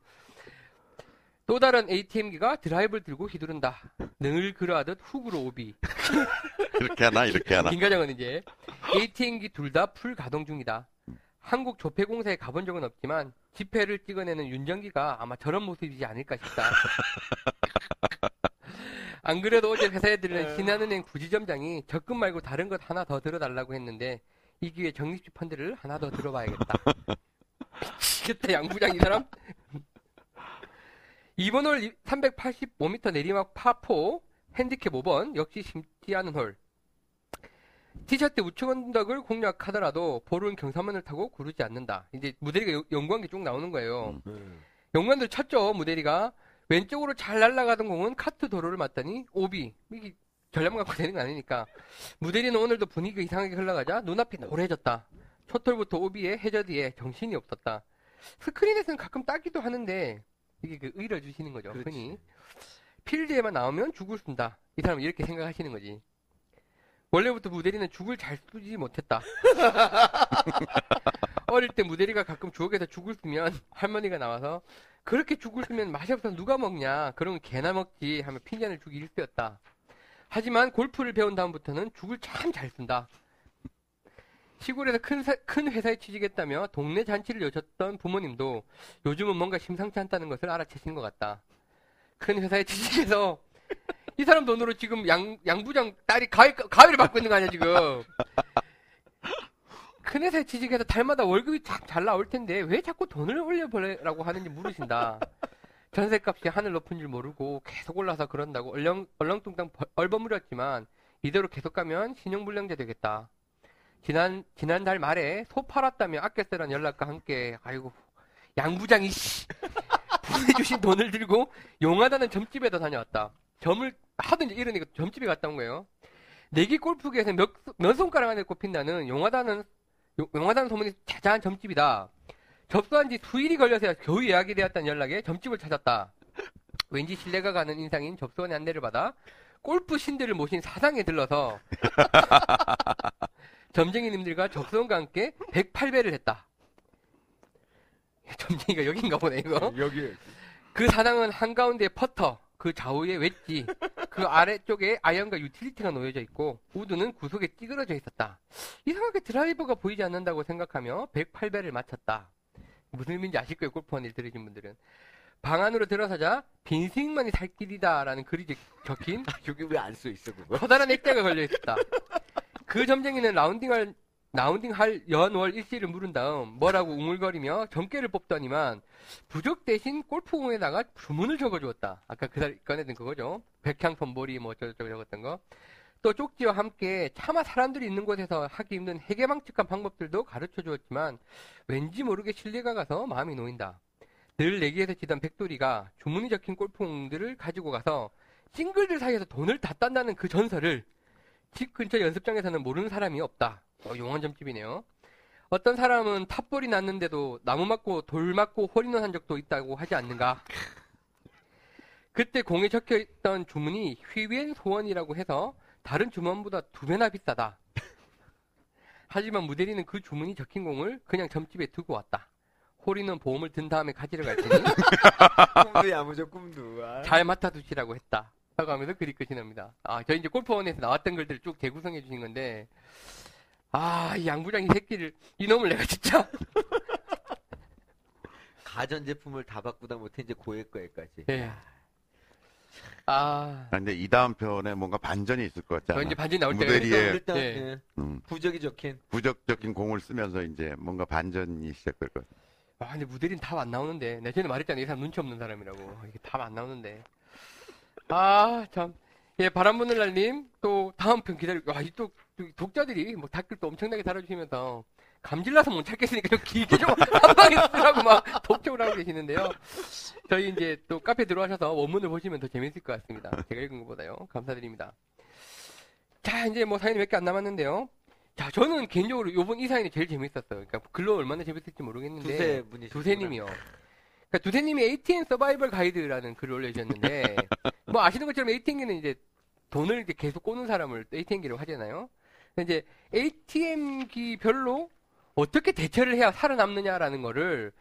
A: 또 다른 ATM기가 드라이브를 들고 휘두른다. 늘 그러하듯 훅으로 오비. (laughs)
B: 이렇게 하나, 이렇게 하나.
A: 김과장은 이제 ATM기 둘 다 풀 가동 중이다. 한국 조폐공사에 가본 적은 없지만 지폐를 찍어내는 윤전기가 아마 저런 모습이지 않을까 싶다. 안 그래도 어제 회사에 들른 신한은행 부지점장이 적금 말고 다른 것 하나 더 들어달라고 했는데 이 기회에 적립식 펀드를 하나 더 들어봐야겠다. (laughs) 미치겠다 양부장 이 사람. 이번 홀 385m 내리막 파4 핸디캡 5번 역시 쉽지 않은 홀. 티셔츠 우측 언덕을 공략하더라도 볼은 경사만을 타고 구르지 않는다. 이제 무대리가 연- 연구한 게 쭉 나오는 거예요. 연구한들 쳤죠, 무대리가. 왼쪽으로 잘 날아가던 공은 카트 도로를 맞더니 오비. 이게 전략만 갖고 되는 거 아니니까. 무대리는 오늘도 분위기가 이상하게 흘러가자 눈앞이 노래졌다. 첫홀부터 오비에 해저드에 정신이 없었다. 스크린에서는 가끔 따기도 하는데 이게 그 의를 주시는 거죠,
C: 그렇지.
A: 흔히. 필드에만 나오면 죽을 쓴다. 이 사람은 이렇게 생각하시는 거지. 원래부터 무대리는 죽을 잘 쓰지 못했다. (laughs) 어릴 때 무대리가 가끔 주옥에서 죽을 쓰면 할머니가 나와서 그렇게 죽을 쓰면 맛이 없어서 누가 먹냐. 그러면 개나 먹지 하며 핀잔을 주기 일쑤였다. 하지만 골프를 배운 다음부터는 죽을 참 잘 쓴다. 시골에서 큰, 사- 큰 회사에 취직했다며 동네 잔치를 여셨던 부모님도 요즘은 뭔가 심상치 않다는 것을 알아채신 것 같다. 큰 회사에 취직해서 이 사람 돈으로 지금 양, 양부장 딸이 가위, 가위를 받고 있는 거 아니야, 지금. 큰 회사에 취직해서 달마다 월급이 참 잘 나올 텐데 왜 자꾸 돈을 올려보라고 하는지 물으신다. 전세값이 하늘 높은 줄 모르고 계속 올라서 그런다고 얼렁, 얼렁뚱땅 벌- 얼버무렸지만 이대로 계속 가면 신용불량자 되겠다. 지난, 지난달 말에 소 팔았다며 아껴 쓰란 연락과 함께 아이고 양부장이 씨 (laughs) 보내주신 돈을 들고 용하다는 점집에도 다녀왔다. 점을 이제 이러니까 점집에 갔다 온 거예요. 내기 골프계에서 몇, 몇 손가락 안에 꼽힌다는 용하다는 용- 용하다는 소문이 자자한 점집이다. 접수한 지 수일이 걸려서야 겨우 예약이 되었다는 연락에 점집을 찾았다. 왠지 신뢰가 가는 인상인 접수원의 안내를 받아 골프 신들을 모신 사당에 들러서 (laughs) 점쟁이님들과 접수원과 함께 108배를 했다. (laughs) 점쟁이가 여긴가 보네 이거.
C: 여기.
A: 그 사당은 한가운데 퍼터, 그 좌우에 웨지, 그 아래쪽에 아이언과 유틸리티가 놓여져 있고 우드는 구석에 찌그러져 있었다. 이상하게 드라이버가 보이지 않는다고 생각하며 108배를 맞췄다. 무슨 의미인지 아실 거예요, 골프원을 들으신 분들은. 방 안으로 들어서자 빈스윙만이 살 길이다라는 글이 적- 적힌
C: 여기 왜 안 써 있어, 그거?
A: 커다란 액자가 걸려 있었다. 그 점쟁이는 라운딩할 라운딩할 연월 일시를 물은 다음 뭐라고 웅울거리며 점괘를 뽑더니만 부적 대신 골프공에다가 주문을 적어주었다. 아까 그살 꺼내든 그거죠. 백향 폰볼이 뭐 어쩌고저쩌고 적었던 거. 또 쪽지와 함께 차마 사람들이 있는 곳에서 하기 힘든 해괴망측한 방법들도 가르쳐 주었지만 왠지 모르게 신뢰가 가서 마음이 놓인다. 늘 내기에서 치던 백돌이가 주문이 적힌 골프공들을 가지고 가서 싱글들 사이에서 돈을 다 딴다는 그 전설을 집 근처 연습장에서는 모르는 사람이 없다. 어, 용한 점집이네요. 어떤 사람은 탑볼이 났는데도 나무 맞고 돌 맞고 홀인원 한 적도 있다고 하지 않는가? 그때 공에 적혀 있던 주문이 휘웬 소원이라고 해서 다른 주문보다 두 배나 비싸다. 하지만 무대리는 그 주문이 적힌 공을 그냥 점집에 두고 왔다. 홀인원 보험을 든 다음에 가지러 갈 테니
C: 꿈도 야무져 꿈도. 아.
A: 잘 맡아두시라고 했다. 라고 하면서 글이 끝이 납니다. 아, 저희 이제 골프원에서 나왔던 글들을 쭉 재구성해 주신 건데, 아, 이 양부장 이 새끼를, 이놈을 내가 진짜. (laughs)
C: 가전제품을 다 바꾸다 못해 이제 고액 거에까지.
A: 예. 아,
B: 아, 근데 이 다음 편에 뭔가 반전이 있을 것 같지
A: 저
B: 않아?
A: 이제 반지 나올 때.
B: 무대리에
C: 일단
A: 예.
C: 예.
B: 음,
C: 부적이 적힌
B: 부적적인 공을 쓰면서 이제 뭔가 반전이 시작될 것 같아.
A: 아, 근데 무대리는 답안 나오는데. 내가 전에 말했잖아. 이 사람 눈치 없는 사람이라고. 이게 답 안 나오는데. 아, 참. 예, 바람부는 날님, 또 다음 편 기다리고, 아, 이 또, 또 독자들이 뭐 댓글 또 엄청나게 달아주시면서, 감질나서 못 찾겠으니까 좀 길게 좀 (laughs) 한 방에 쓰라고 막 독촉을 하고 계시는데요. 저희 이제 또 카페 들어와셔서 원문을 보시면 더 재밌을 것 같습니다. 제가 읽은 것보다요. 감사드립니다. 자, 이제 뭐 사연이 몇 개 안 남았는데요. 자, 저는 개인적으로 요번 이 사연이 제일 재밌었어요. 그러니까 글로 얼마나 재밌을지 모르겠는데.
C: 두세 분이
A: 두세님이요. 그러니까 두세님이 ATM 서바이벌 가이드라는 글을 올려주셨는데, (laughs) 뭐 아시는 것처럼 ATM기는 이제 돈을 이제 계속 꼬는 사람을 ATM기라고 하잖아요. 이제 ATM기 별로 어떻게 대처를 해야 살아남느냐라는 거를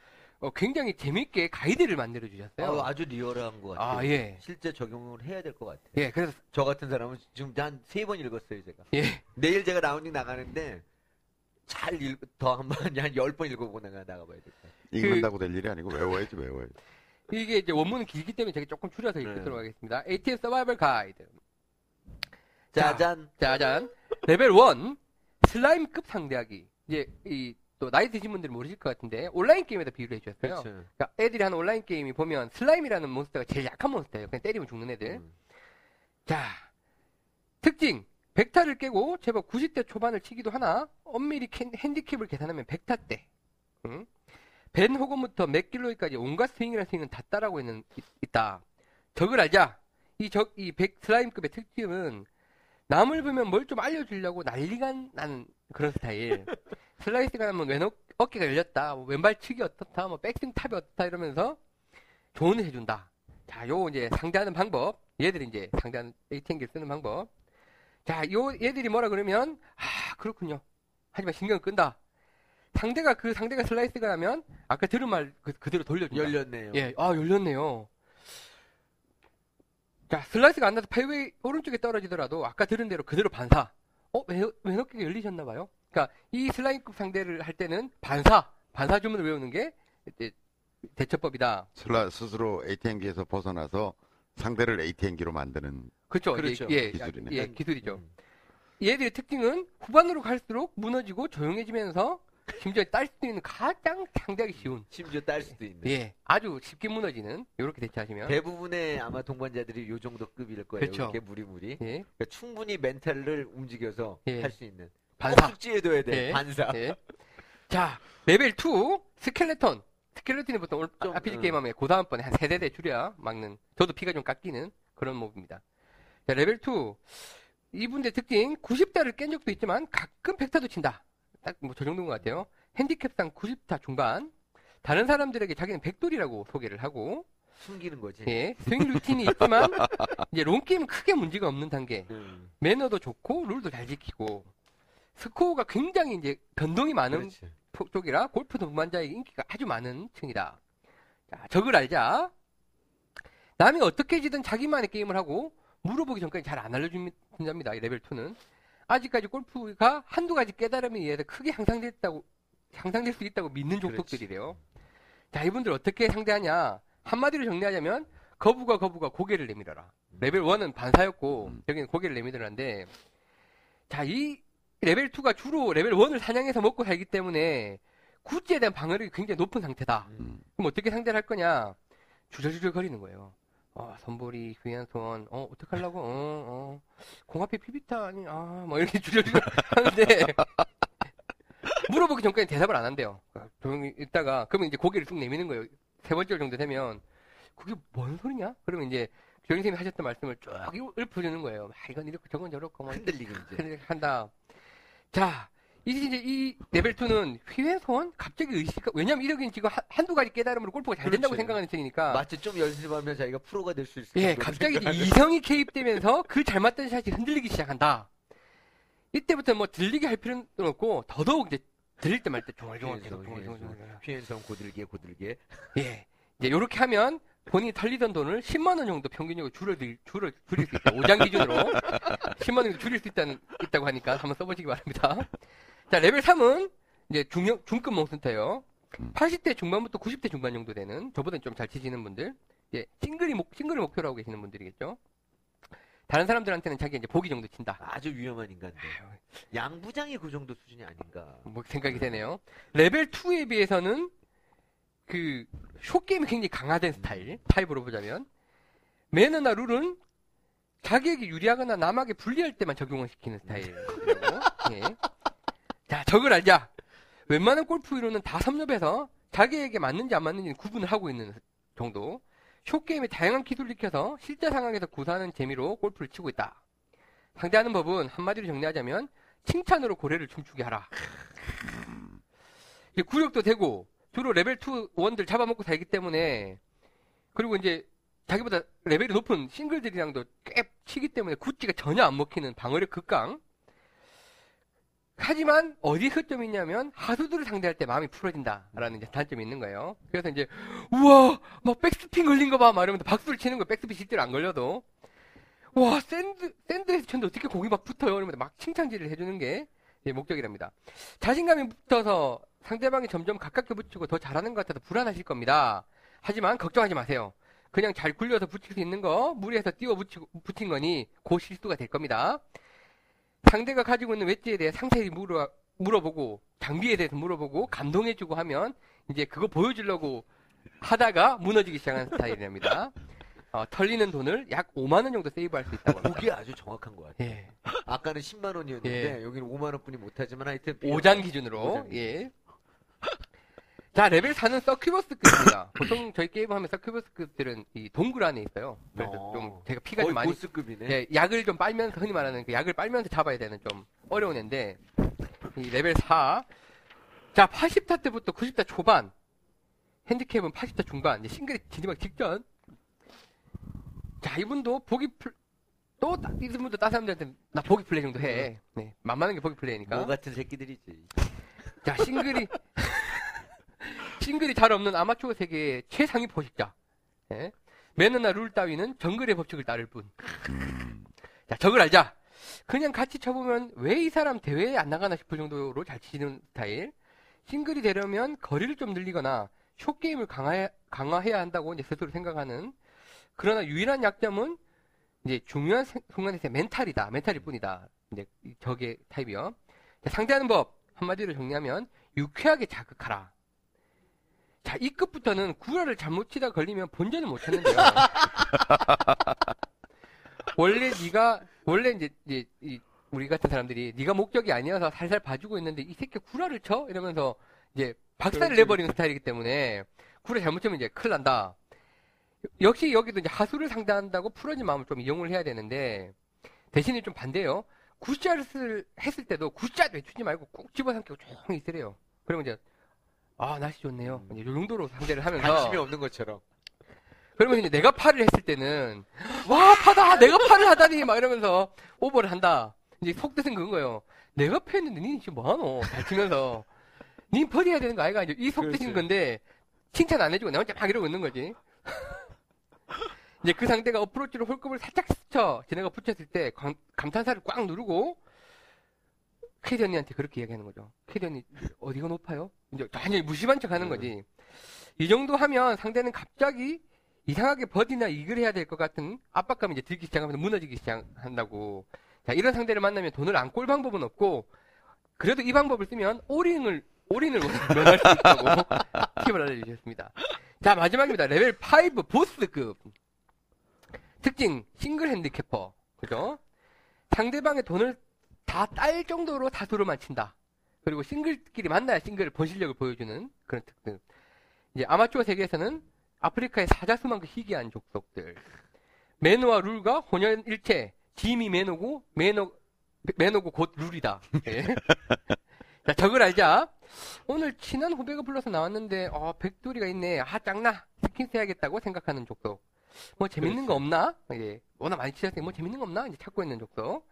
A: 어, 굉장히 재밌게 가이드를 만들어 주셨어요.
C: 어, 아주 리얼한 것 같아요.
A: 아, 예.
C: 실제 적용을 해야 될 것 같아요.
A: 예, 그래서,
C: 저 같은 사람은 지금 한 세 번 읽었어요, 제가.
A: 예.
C: 내일 제가 라운딩 나가는데 잘 읽, 더 한 번, (laughs) 한 열 번 읽어보고 나가, 나가봐야 될것 같아요.
B: 읽는다고 될 일이 아니고 외워야지 외워야지.
A: 이게 이제 원문은 길기 때문에 제가 조금 줄여서
C: 네.
A: 읽도록 하겠습니다. ATM 서바이벌 가이드. 자,
C: 짜잔.
A: 짜잔. 레벨 1 슬라임급 상대하기. 이제 이 또 나이 드신 분들은 모르실 것 같은데 온라인 게임에다 비유를 해주셨어요.
C: 그렇죠.
A: 그러니까 애들이 하는 온라인 게임이 보면 슬라임이라는 몬스터가 제일 약한 몬스터예요. 그냥 때리면 죽는 애들.
C: 음.
A: 자 특징 100타를 깨고 제법 90대 초반을 치기도 하나 엄밀히 캔- 핸디캡을 계산하면 100타 대. 응? 벤 호건부터 맥길로이까지 온갖 스윙이라는 스윙은 다 따라하고 있는 이- 있다. 적을 알자. 이 적이100 slime급의 특징은 남을 보면 뭘 좀 알려주려고 난리가 나는 그런 스타일. (laughs) 슬라이스가 나면 왼 어, 어깨가 열렸다. 뭐 왼발 치기 어떻다. 뭐 백스윙 탑이 어떻다 이러면서 조언을 해준다. 자, 요 이제 상대하는 방법. 얘들이 이제 상대하는 ATM기를 쓰는 방법. 자, 요 얘들이 뭐라 그러면 아 그렇군요. 하지만 신경을 끈다. 상대가 그 상대가 슬라이스가 나면 아까 들은 말 그, 그대로 돌려준다.
C: 열렸네요.
A: 예, 아 열렸네요. 자, 슬라이스가 안 나서 페어웨이 오른쪽에 떨어지더라도 아까 들은 대로 그대로 반사. 어, 왜, 왜 어깨가 열리셨나 봐요? 그러니까 이 slime급 상대를 할 때는 반사, 반사 주문을 외우는 게 이제 대처법이다.
B: 슬라 스스로 ATM기에서 벗어나서 상대를 ATM기로 만드는
A: 그렇죠.
C: 그렇죠.
A: 예, 예,
B: 기술이네.
A: 예, 기술이죠.
C: 음.
A: 얘들의 특징은 후반으로 갈수록 무너지고 조용해지면서 심지어 딸 수도 있는 가장 상대하기 쉬운
C: 심지어 딸 수도 있는.
A: 예, 아주 쉽게 무너지는 이렇게 대처하시면
C: 대부분의 아마 동반자들이 요 정도 급일 거예요.
A: 그렇죠.
C: 이렇게 무리무리.
A: 예,
C: 그러니까 충분히 mental을 움직여서
A: 예.
C: 할수 있는.
A: 반사.
C: 숙지해둬야 돼.
A: 예.
C: 반사.
A: 예. 자, 레벨 2 skeleton. skeleton이 보통 올-
C: 좀,
A: RPG
C: 음.
A: 게임 하면 그 다음번에 한 세대대 줄여 막는 저도 피가 좀 깎이는 그런 몹입니다. 자, 레벨 2 이분의 특징 90타를 깬 적도 있지만 가끔 100타도 친다. 딱 뭐 저 정도인 것 같아요. 핸디캡상 90타 중반. 다른 사람들에게 자기는 백돌이라고 소개를 하고
C: 숨기는 거지.
A: 예, 스윙 루틴이 있지만 (laughs) 이제 롱게임은 크게 문제가 없는 단계.
C: 음.
A: 매너도 좋고 룰도 잘 지키고 스코어가 굉장히 이제 변동이 많은
C: 그렇지.
A: 폭- 쪽이라 골프 동반자에게 인기가 아주 많은 층이다. 자, 적을 알자. 남이 어떻게 지든 자기만의 게임을 하고 물어보기 전까지 잘 안 알려준답니다. 이 레벨 2는. 아직까지 골프가 한두 가지 깨달음에 의해서 크게 향상됐다고, 향상될 수 있다고 믿는 족속들이래요. 자, 이분들 어떻게 상대하냐. 한마디로 정리하자면 거북아 거북아 고개를 내밀어라. 레벨 1은 반사였고
B: 음.
A: 여기는 고개를 내밀으라는데 자, 이 레벨 2가 주로 레벨 1을 사냥해서 먹고 살기 때문에 구찌에 대한 방어력이 굉장히 높은 상태다.
B: 음.
A: 그럼 어떻게 상대를 할 거냐? 주저주저 거리는 거예요. 어, 선볼이 귀한 소원, 어, 어떡하려고, 어, 어, 공 앞에 피비타, 아니, 아, 뭐 이렇게 (laughs) 주저주저 하는데, (laughs) 물어보기 전까지 대답을 안 한대요. 그러니까 조용히 있다가, 그러면 이제 고개를 쭉 내미는 거예요. 세 번째 정도 되면, 그게 뭔 소리냐? 그러면 이제 교장선생님이 하셨던 말씀을 쭉 읊어주는 거예요. 아, 이건 이렇고 저건 저렇고 뭐
C: 흔들리게 이제.
A: 한다. 자, 이제 이제 이 레벨 2는 휘왼손 갑자기 의식, 왜냐면 이러긴 지금 한, 한두 가지 깨달음으로 골프가 잘 된다고
C: 그렇지.
A: 생각하는 층이니까.
C: 마치 좀 연습하면 자기가 프로가 될 수 있을
A: 예, 갑자기. 이성이 개입되면서 그 잘 맞던 샷이 흔들리기 시작한다. 이때부터 뭐 들리게 할 필요는 없고 더더욱 이제 들릴 때 말 때 종알종알 계속 종알종알
C: 피해성 고들게 고들게.
A: 예. 이제 요렇게 하면 본인이 털리던 돈을 10만 원 정도 평균적으로 줄어들, 줄어, 줄일 수 있다. 5장 기준으로 10만 원 정도 줄일 수 있다는, 있다고 하니까 한번 써보시기 바랍니다. 자, 레벨 3은 이제 중형, 중급 몽센터예요 80대 중반부터 90대 중반 정도 되는, 저보다 좀 잘 치시는 분들, 예, 싱글이 목, 싱글을 목표로 하고 계시는 분들이겠죠. 다른 사람들한테는 자기 이제 보기 정도 친다.
C: 아주 위험한 인간들. 양부장이 그 정도 수준이 아닌가.
A: 뭐 생각이 되네요. 레벨 2에 비해서는 그 short game이 굉장히 강화된 스타일 타입으로 보자면 매너나 룰은 자기에게 유리하거나 남에게 불리할 때만 적용을 시키는 스타일이라고. (laughs) 예. 자, 적을 알자. 웬만한 골프 이론은 다 섭렵해서 자기에게 맞는지 안 맞는지 구분을 하고 있는 정도. short game의 다양한 기술을 익혀서 실제 상황에서 구사하는 재미로 골프를 치고 있다. 상대하는 법은 한마디로 정리하자면 칭찬으로 고래를 춤추게 하라. 이게 구력도 되고 주로 레벨 2 원들 잡아먹고 살기 때문에 그리고 이제 자기보다 레벨이 높은 싱글들이랑도 꽤 치기 때문에 구찌가 전혀 안 먹히는 방어력 극강. 하지만 어디 허점이 있냐면 하수들을 상대할 때 마음이 풀어진다라는 이제 단점이 있는 거예요. 그래서 이제 우와 막 백스핀 걸린 거 봐, 막 이러면서 박수를 치는 거예요. 백스핀 실제로 안 걸려도 와 샌드 샌드에서 쳤는데 어떻게 공이 막 붙어요? 이러면서 막 칭찬질을 해주는 게 예, 목적이랍니다. 자신감이 붙어서 상대방이 점점 가깝게 붙이고 더 잘하는 것 같아서 불안하실 겁니다. 하지만 걱정하지 마세요. 그냥 잘 굴려서 붙일 수 있는 거 무리해서 띄워 붙이고, 붙인 거니 고 실수가 될 겁니다. 상대가 가지고 있는 웨지에 대해 상세히 물어, 물어보고 장비에 대해서 물어보고 감동해주고 하면 이제 그거 보여주려고 하다가 무너지기 시작하는 스타일이랍니다. 어, 털리는 돈을 약 5만 원 정도 세이브할 수 있다고 합니다.
C: 그게 아주 정확한 것 같아요.
A: 예.
C: 아까는 10만 원이었는데 여기는 5만 원뿐이 못하지만 하여튼
A: 5장 기준으로.
C: 오장
A: 예. 자, 레벨 4는 succubus급입니다. (laughs) 보통 저희 게임 하면 succubus급들은 이 동굴 안에 있어요. 그래서
C: 어.
A: 좀 제가 피가
C: 거의
A: 좀 많이
C: 보스급이네.
A: 예, 약을 좀 빨면서 흔히 말하는 그 약을 빨면서 잡아야 되는 좀 어려운 애인데 이 레벨 4. 자, 80타 대부터 90타 초반. 핸디캡은 80타 중반. 이제 싱글이 진입하기 직전. 자, 이분도 보기 플, 또, 따- 이분도 다른 사람들한테 나 보기 플레이 정도 해. 네. 만만한 게 보기 플레이니까.
C: 뭐 같은 새끼들이지.
A: 자, 싱글이, 싱글이 잘 없는 아마추어 세계의 최상위 포식자. 예. 매너나 룰 따위는 정글의 법칙을 따를 뿐. 자, 적을 알자. 그냥 같이 쳐보면 왜 이 사람 대회에 안 나가나 싶을 정도로 잘 치는 스타일. 싱글이 되려면 거리를 좀 늘리거나 쇼게임을 강화해, 강화해야 한다고 이제 스스로 생각하는. 그러나 유일한 약점은 이제 중요한 생- 순간에서 멘탈이다. 멘탈일 뿐이다. 이제 이 적의 타입이요. 자, 상대하는 법. 한마디로 정리하면 유쾌하게 자극하라. 자, 이 끝부터는 구라를 잘못 치다 걸리면 본전을 못 찾는데요. (laughs) 원래 네가 원래 이제, 이제 이 우리 같은 사람들이 네가 목적이 아니어서 살살 봐주고 있는데 이 새끼 구라를 쳐 이러면서 이제 박살을
C: 그렇지.
A: 내버리는 스타일이기 때문에 구라 잘못 치면 이제 큰일 난다. 역시 여기도 이제 하수를 상대한다고 풀어진 마음을 좀 이용을 해야 되는데 대신에 좀 반대요. 굿샷을 했을 때도 굿샷 외치지 말고 꾹 집어삼키고 조용히 있으래요. 그러면 이제 아 날씨 좋네요. 이제 이 정도로 상대를 하면서
C: 관심이 없는 것처럼.
A: 그러면 이제 내가 팔을 했을 때는 와 파다 내가 파를 하다니 막 이러면서 오버를 한다. 이제 속뜻은 그건 거예요. 내가 파 했는데 니 지금 뭐하노? 잘 치면서 니 버디 해야 되는 거 아이가 이제 이 속뜻인. 건데 칭찬 안 해주고 내 혼자 막 이러고 있는 거지. 이제 그 상대가 어프로치로 홀컵을 살짝 스쳐 지나가 붙였을 때 감, 감탄사를 꽉 누르고 캐디 언니한테 그렇게 이야기하는 거죠. 캐디 언니 어디가 높아요? 이제 완전히 무심한 척 하는 거지. 이 정도 하면 상대는 갑자기 이상하게 버디나 이글 해야 될 것 같은 압박감이 이제 들기 시작하면서 무너지기 시작한다고. 자, 이런 상대를 만나면 돈을 안 꼴 방법은 없고, 그래도 이 방법을 쓰면 오링을, 올인을 (laughs) 면할 수 있다고 (laughs) 팁을 알려주셨습니다. 자, 마지막입니다. 레벨 5 보스급. 특징, 싱글 handicapper. 그죠? 상대방의 돈을 다 딸 정도로 타수로만 친다. 그리고 싱글끼리 만나야 싱글 본 실력을 보여주는 그런 특징. 이제 아마추어 세계에서는 아프리카의 사자수만큼 희귀한 족속들. 매너와 룰과 혼연 일체. 짐이 매너고 매너 매너고 곧 룰이다. 예. (laughs) 자, 적을 알자. 오늘 친한 후배가 불러서 나왔는데 어, 백돌이가 있네. 아, 짱나. skins 해야겠다고 생각하는 족속. 뭐 재밌는 거 없나? 예. 워낙 많이 치셨으니 뭐 재밌는 거 없나? 이제 찾고 있는 족속.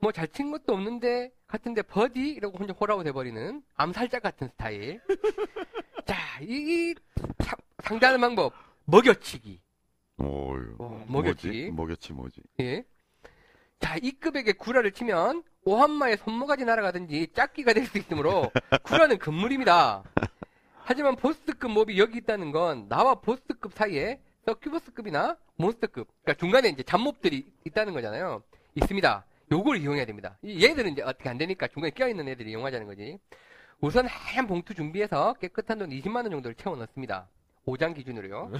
A: 뭐 잘 친 것도 없는데 같은데 버디 이러고 혼자 hole out 돼버리는 암살자 같은 스타일. (laughs) 자, 이, 이 상- 상대하는 방법 먹여치기.
B: 어휴,
A: 어,
B: 뭐지?
A: 먹였지.
B: 먹였지 뭐지?
A: 예. 자, 이 급에게 구라를 치면 오함마의 손모가지 날아가든지 짝귀가 될 수 있으므로 (laughs) 구라는 금물입니다. 하지만 보스급 몹이 여기 있다는 건 나와 보스급 사이에 succubus급이나 몬스터급, 그러니까 중간에 이제 잡몹들이 있다는 거잖아요. 있습니다. 요걸 이용해야 됩니다. 이 얘들은 이제 어떻게 안 되니까 중간에 껴있는 애들이 이용하자는 거지. 우선 하얀 봉투 준비해서 깨끗한 돈 20만원 정도를 채워 넣습니다. 5장 기준으로요.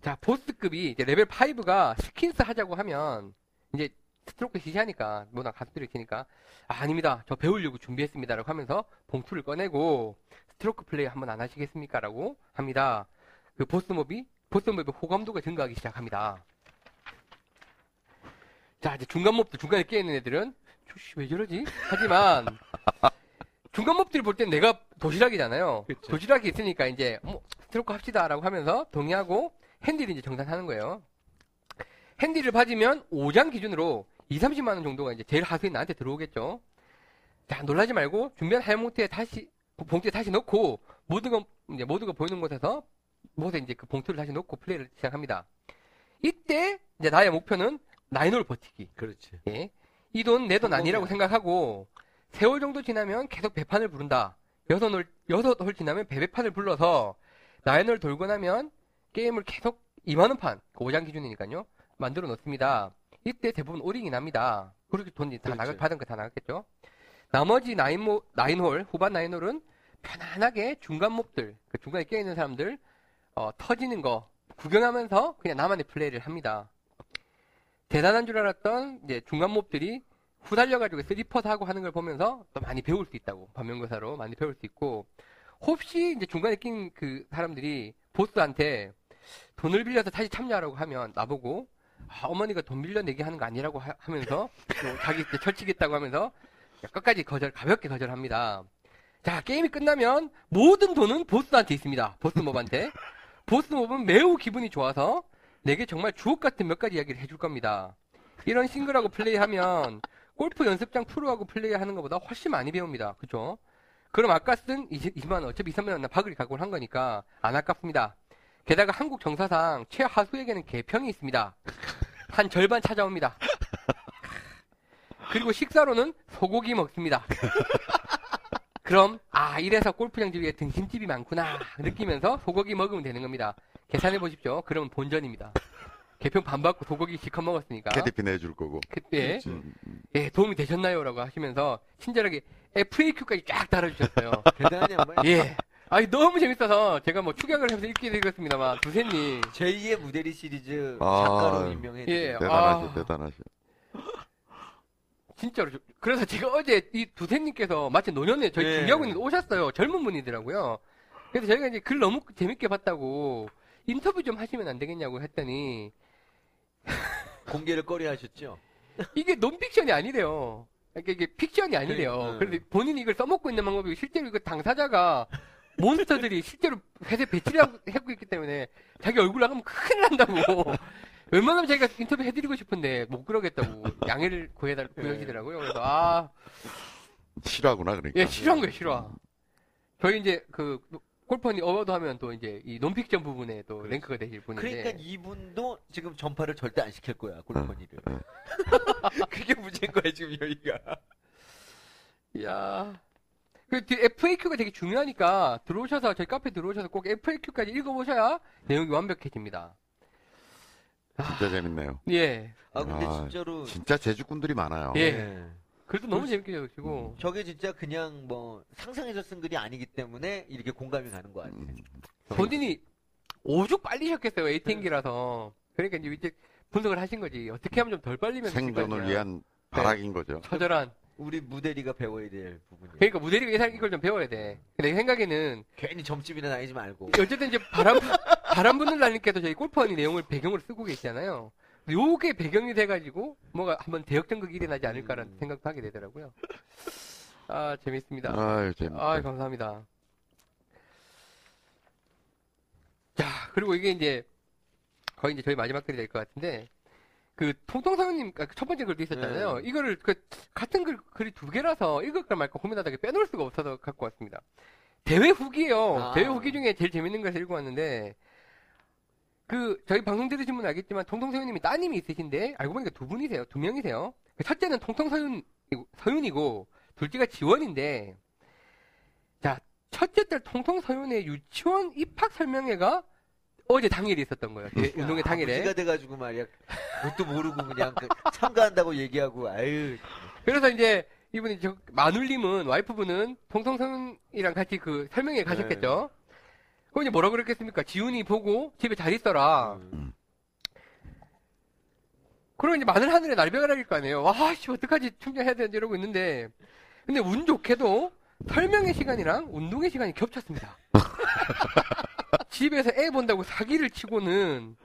A: 자, 보스급이 이제 레벨 5가 skins 하자고 하면 이제 스트로크 시시하니까 뭐나 가수들이 치니까 아, 아닙니다. 저 배우려고 준비했습니다라고 하면서 봉투를 꺼내고 스트로크 플레이 한번 안 하시겠습니까라고 합니다. 그 보스몹이 보스몹의 호감도가 증가하기 시작합니다. 자, 이제 중간 몹들 중간에 끼어 있는 애들은 조씨 왜 저러지? 하지만 (laughs) 중간 몹들이 볼 땐 내가 도시락이잖아요.
C: 그쵸.
A: 도시락이 있으니까 이제 뭐 스트로크 합시다 라고 하면서 동의하고 핸디를 이제 정산하는 거예요. 핸디를 받으면 5장 기준으로 2, 30만 원 정도가 이제 제일 하수인 나한테 들어오겠죠. 자, 놀라지 말고 준비한 하얀봉투에 다시 봉투에 다시 넣고 모두가 이제 모두가 보이는 곳에서 곳에 이제 그 봉투를 다시 넣고 플레이를 시작합니다. 이때 이제 나의 목표는 나인홀 버티기.
C: 그렇지.
A: 예. 이 돈 내 돈 아니라고. 생각하고 세월 정도 지나면 계속 배판을 부른다. 여섯 홀 여섯 홀 지나면 배배판을 불러서 나인홀 돌고 나면 게임을 계속 2만 원판 그 5장 기준이니까요. 만들어 놓습니다. 이때 대부분 오링이 납니다. 그렇게 돈이 다. 나갈 받은 거 다 나갔겠죠. 나머지 나인모 nine hole 후반 nine hole은 편안하게 중간 몹들 그 중간에 끼어 있는 사람들 어, 터지는 거 구경하면서 그냥 나만의 플레이를 합니다. 대단한 줄 알았던 이제 중간 몹들이 후달려가지고 three putt 하고 하는 걸 보면서 또 많이 배울 수 있다고 반면교사로 많이 배울 수 있고 혹시 이제 중간에 낀 그 사람들이 보스한테 돈을 빌려서 다시 참여하라고 하면 나보고 아, 어머니가 돈 빌려 내기 하는 거 아니라고 하, 면서 자기 이제 철치겠다고 하면서 끝까지 거절 가볍게 거절합니다. 자 게임이 끝나면 모든 돈은 보스한테 있습니다. 보스 몹한테 보스 몹은 매우 기분이 좋아서 내게 정말 주옥 같은 몇 가지 이야기를 해줄 겁니다. 이런 싱글하고 플레이하면 골프 연습장 프로하고 플레이하는 것보다 훨씬 많이 배웁니다. 그죠? 그럼 아까 쓴 20, 20만 원, 어차피 2, 3만 원 바글이 각오를 한 거니까 안 아깝습니다. 게다가 한국 정사상 최하수에게는 개평이 있습니다. 한 절반 찾아옵니다. 그리고 식사로는 소고기 먹습니다. 그럼 아 이래서 골프장 주위에 등심집이 많구나 느끼면서 소고기 먹으면 되는 겁니다. 계산해 보십시오. 그러면 본전입니다. 개평 반 받고 소고기 시컷 먹었으니까
B: 캐디피 내줄 거고.
A: 그때
B: 음, 음.
A: 예, 도움이 되셨나요?라고 하시면서 친절하게 FAQ까지 쫙 달아주셨어요. (laughs)
C: 한 번.
A: 예. 아니 너무 재밌어서 제가 뭐 축약을 하면서 읽게 되겠습니다만 두세님
C: 제2의 무대리 시리즈
B: 아,
C: 작가로 임명해.
A: 예.
B: 대단하죠,
A: 아.
B: 대단하죠.
A: 진짜로 저- 그래서 제가 어제 이 두세님께서 마치 노년에 저희
C: 예.
A: 준비하고 있는데 오셨어요. 젊은 분이더라고요. 그래서 저희가 이제 글 너무 재밌게 봤다고 인터뷰 좀 하시면 안 되겠냐고 했더니
C: 공개를 꺼려하셨죠.
A: 이게 논픽션이 아니래요. 그러니까 이게 픽션이 아니래요.
C: 네.
A: 그런데 본인이 이걸 써먹고 있는 방법이 실제로 이거 당사자가 몬스터들이 (laughs) 실제로 회사에 배치를 하고 하고 있기 때문에 자기 얼굴 나가면 큰일 난다고. (laughs) 웬만하면 자기가 인터뷰 해드리고 싶은데 못 그러겠다고 양해를 구해달 구해지더라고요. 그래서 아,
B: 실화구나, 그러니까.
A: 예 실화인 거예요, 실화. 저희 이제 그 골퍼니 award 하면 또 이제 이 논픽션 부분에 또
C: 그렇지.
A: 랭크가 되실 분인데.
C: 그러니까 이분도 지금 전파를 절대 안 시킬 거야, 골퍼니를.
B: 어, 어. (laughs)
C: 그게 문제인 거야, 지금 여기가.
A: 야. 그 뒤- FAQ가 되게 중요하니까 들어오셔서 저희 카페 들어오셔서 꼭 FAQ까지 읽어보셔야 내용이 완벽해집니다.
B: 진짜 재밌네요.
A: 예.
C: 아, 근데
B: 아,
C: 진짜로.
B: 진짜 제주꾼들이 많아요.
A: 예. 그래도 너무
C: 그렇지.
A: 재밌게 적으시고
C: 저게 진짜 그냥 뭐 상상해서 쓴 글이 아니기 때문에 이렇게 공감이 가는 것 같아.
B: 음,
A: 본인이 오죽 빨리셨겠어요 ATM기라서 그러니까 이제 이제 분석을 하신 거지 어떻게 하면 좀 덜 빨리면
B: 생존을 위한 발악인 거죠.
A: 처절한
C: 우리 무대리가 배워야 될 부분이야.
A: 그러니까 무대리가 이걸 좀 배워야 돼. 내 생각에는
C: 괜히 점집이나 다니지 말고.
A: 어쨌든 이제 바람 바람 (laughs) 부는 날님께서 저희 골프원이 내용을 배경으로 쓰고 계시잖아요. 요게 배경이 돼가지고 뭐가 한번 대역전극이 일어나지 않을까라는
C: 음.
A: 생각도 하게 되더라고요. 아 재밌습니다.
B: 아유, 재밌다.
A: 아 감사합니다. 자 그리고 이게 이제 거의 이제 저희 마지막 글이 될 것 같은데 그 통통사원님 아, 그첫 번째 글도 있었잖아요.
C: 네.
A: 이거를 그 같은 글 글이 두 개라서 읽을까 말까 고민하다가 빼놓을 수가 없어서 갖고 왔습니다. 대회 후기예요.
C: 아.
A: 대회 후기 중에 제일 재밌는 것을 읽고 왔는데 그 저희 방송 들으신 분은 알겠지만 통통서윤님이 따님이 있으신데 알고 보니까 두 분이세요. 두 명이세요. 첫째는 통통서윤 서윤이고 둘째가 지원인데 자 첫째 딸 통통서윤의 유치원 입학 설명회가 어제 당일에 있었던 거예요. 대- 운동회 당일에.
C: 아버지가 돼가지고 말이야. 그것도 모르고 그냥 그 참가한다고 얘기하고 아유.
A: 그래서 이제 이분이 저 마눌님은 와이프분은 통통서윤이랑 같이 그 설명회 가셨겠죠. 그럼 이제 뭐라 그랬겠습니까? 지훈이 보고 집에 잘 있어라.
C: 음.
A: 그러고 이제 마늘 하늘에 날벼락일 거 아니에요. 와, 씨, 어떡하지? 충전해야 되는지 이러고 있는데. 근데 운 좋게도 설명의 시간이랑 운동의 시간이 겹쳤습니다. (laughs) 집에서 애 본다고 사기를 치고는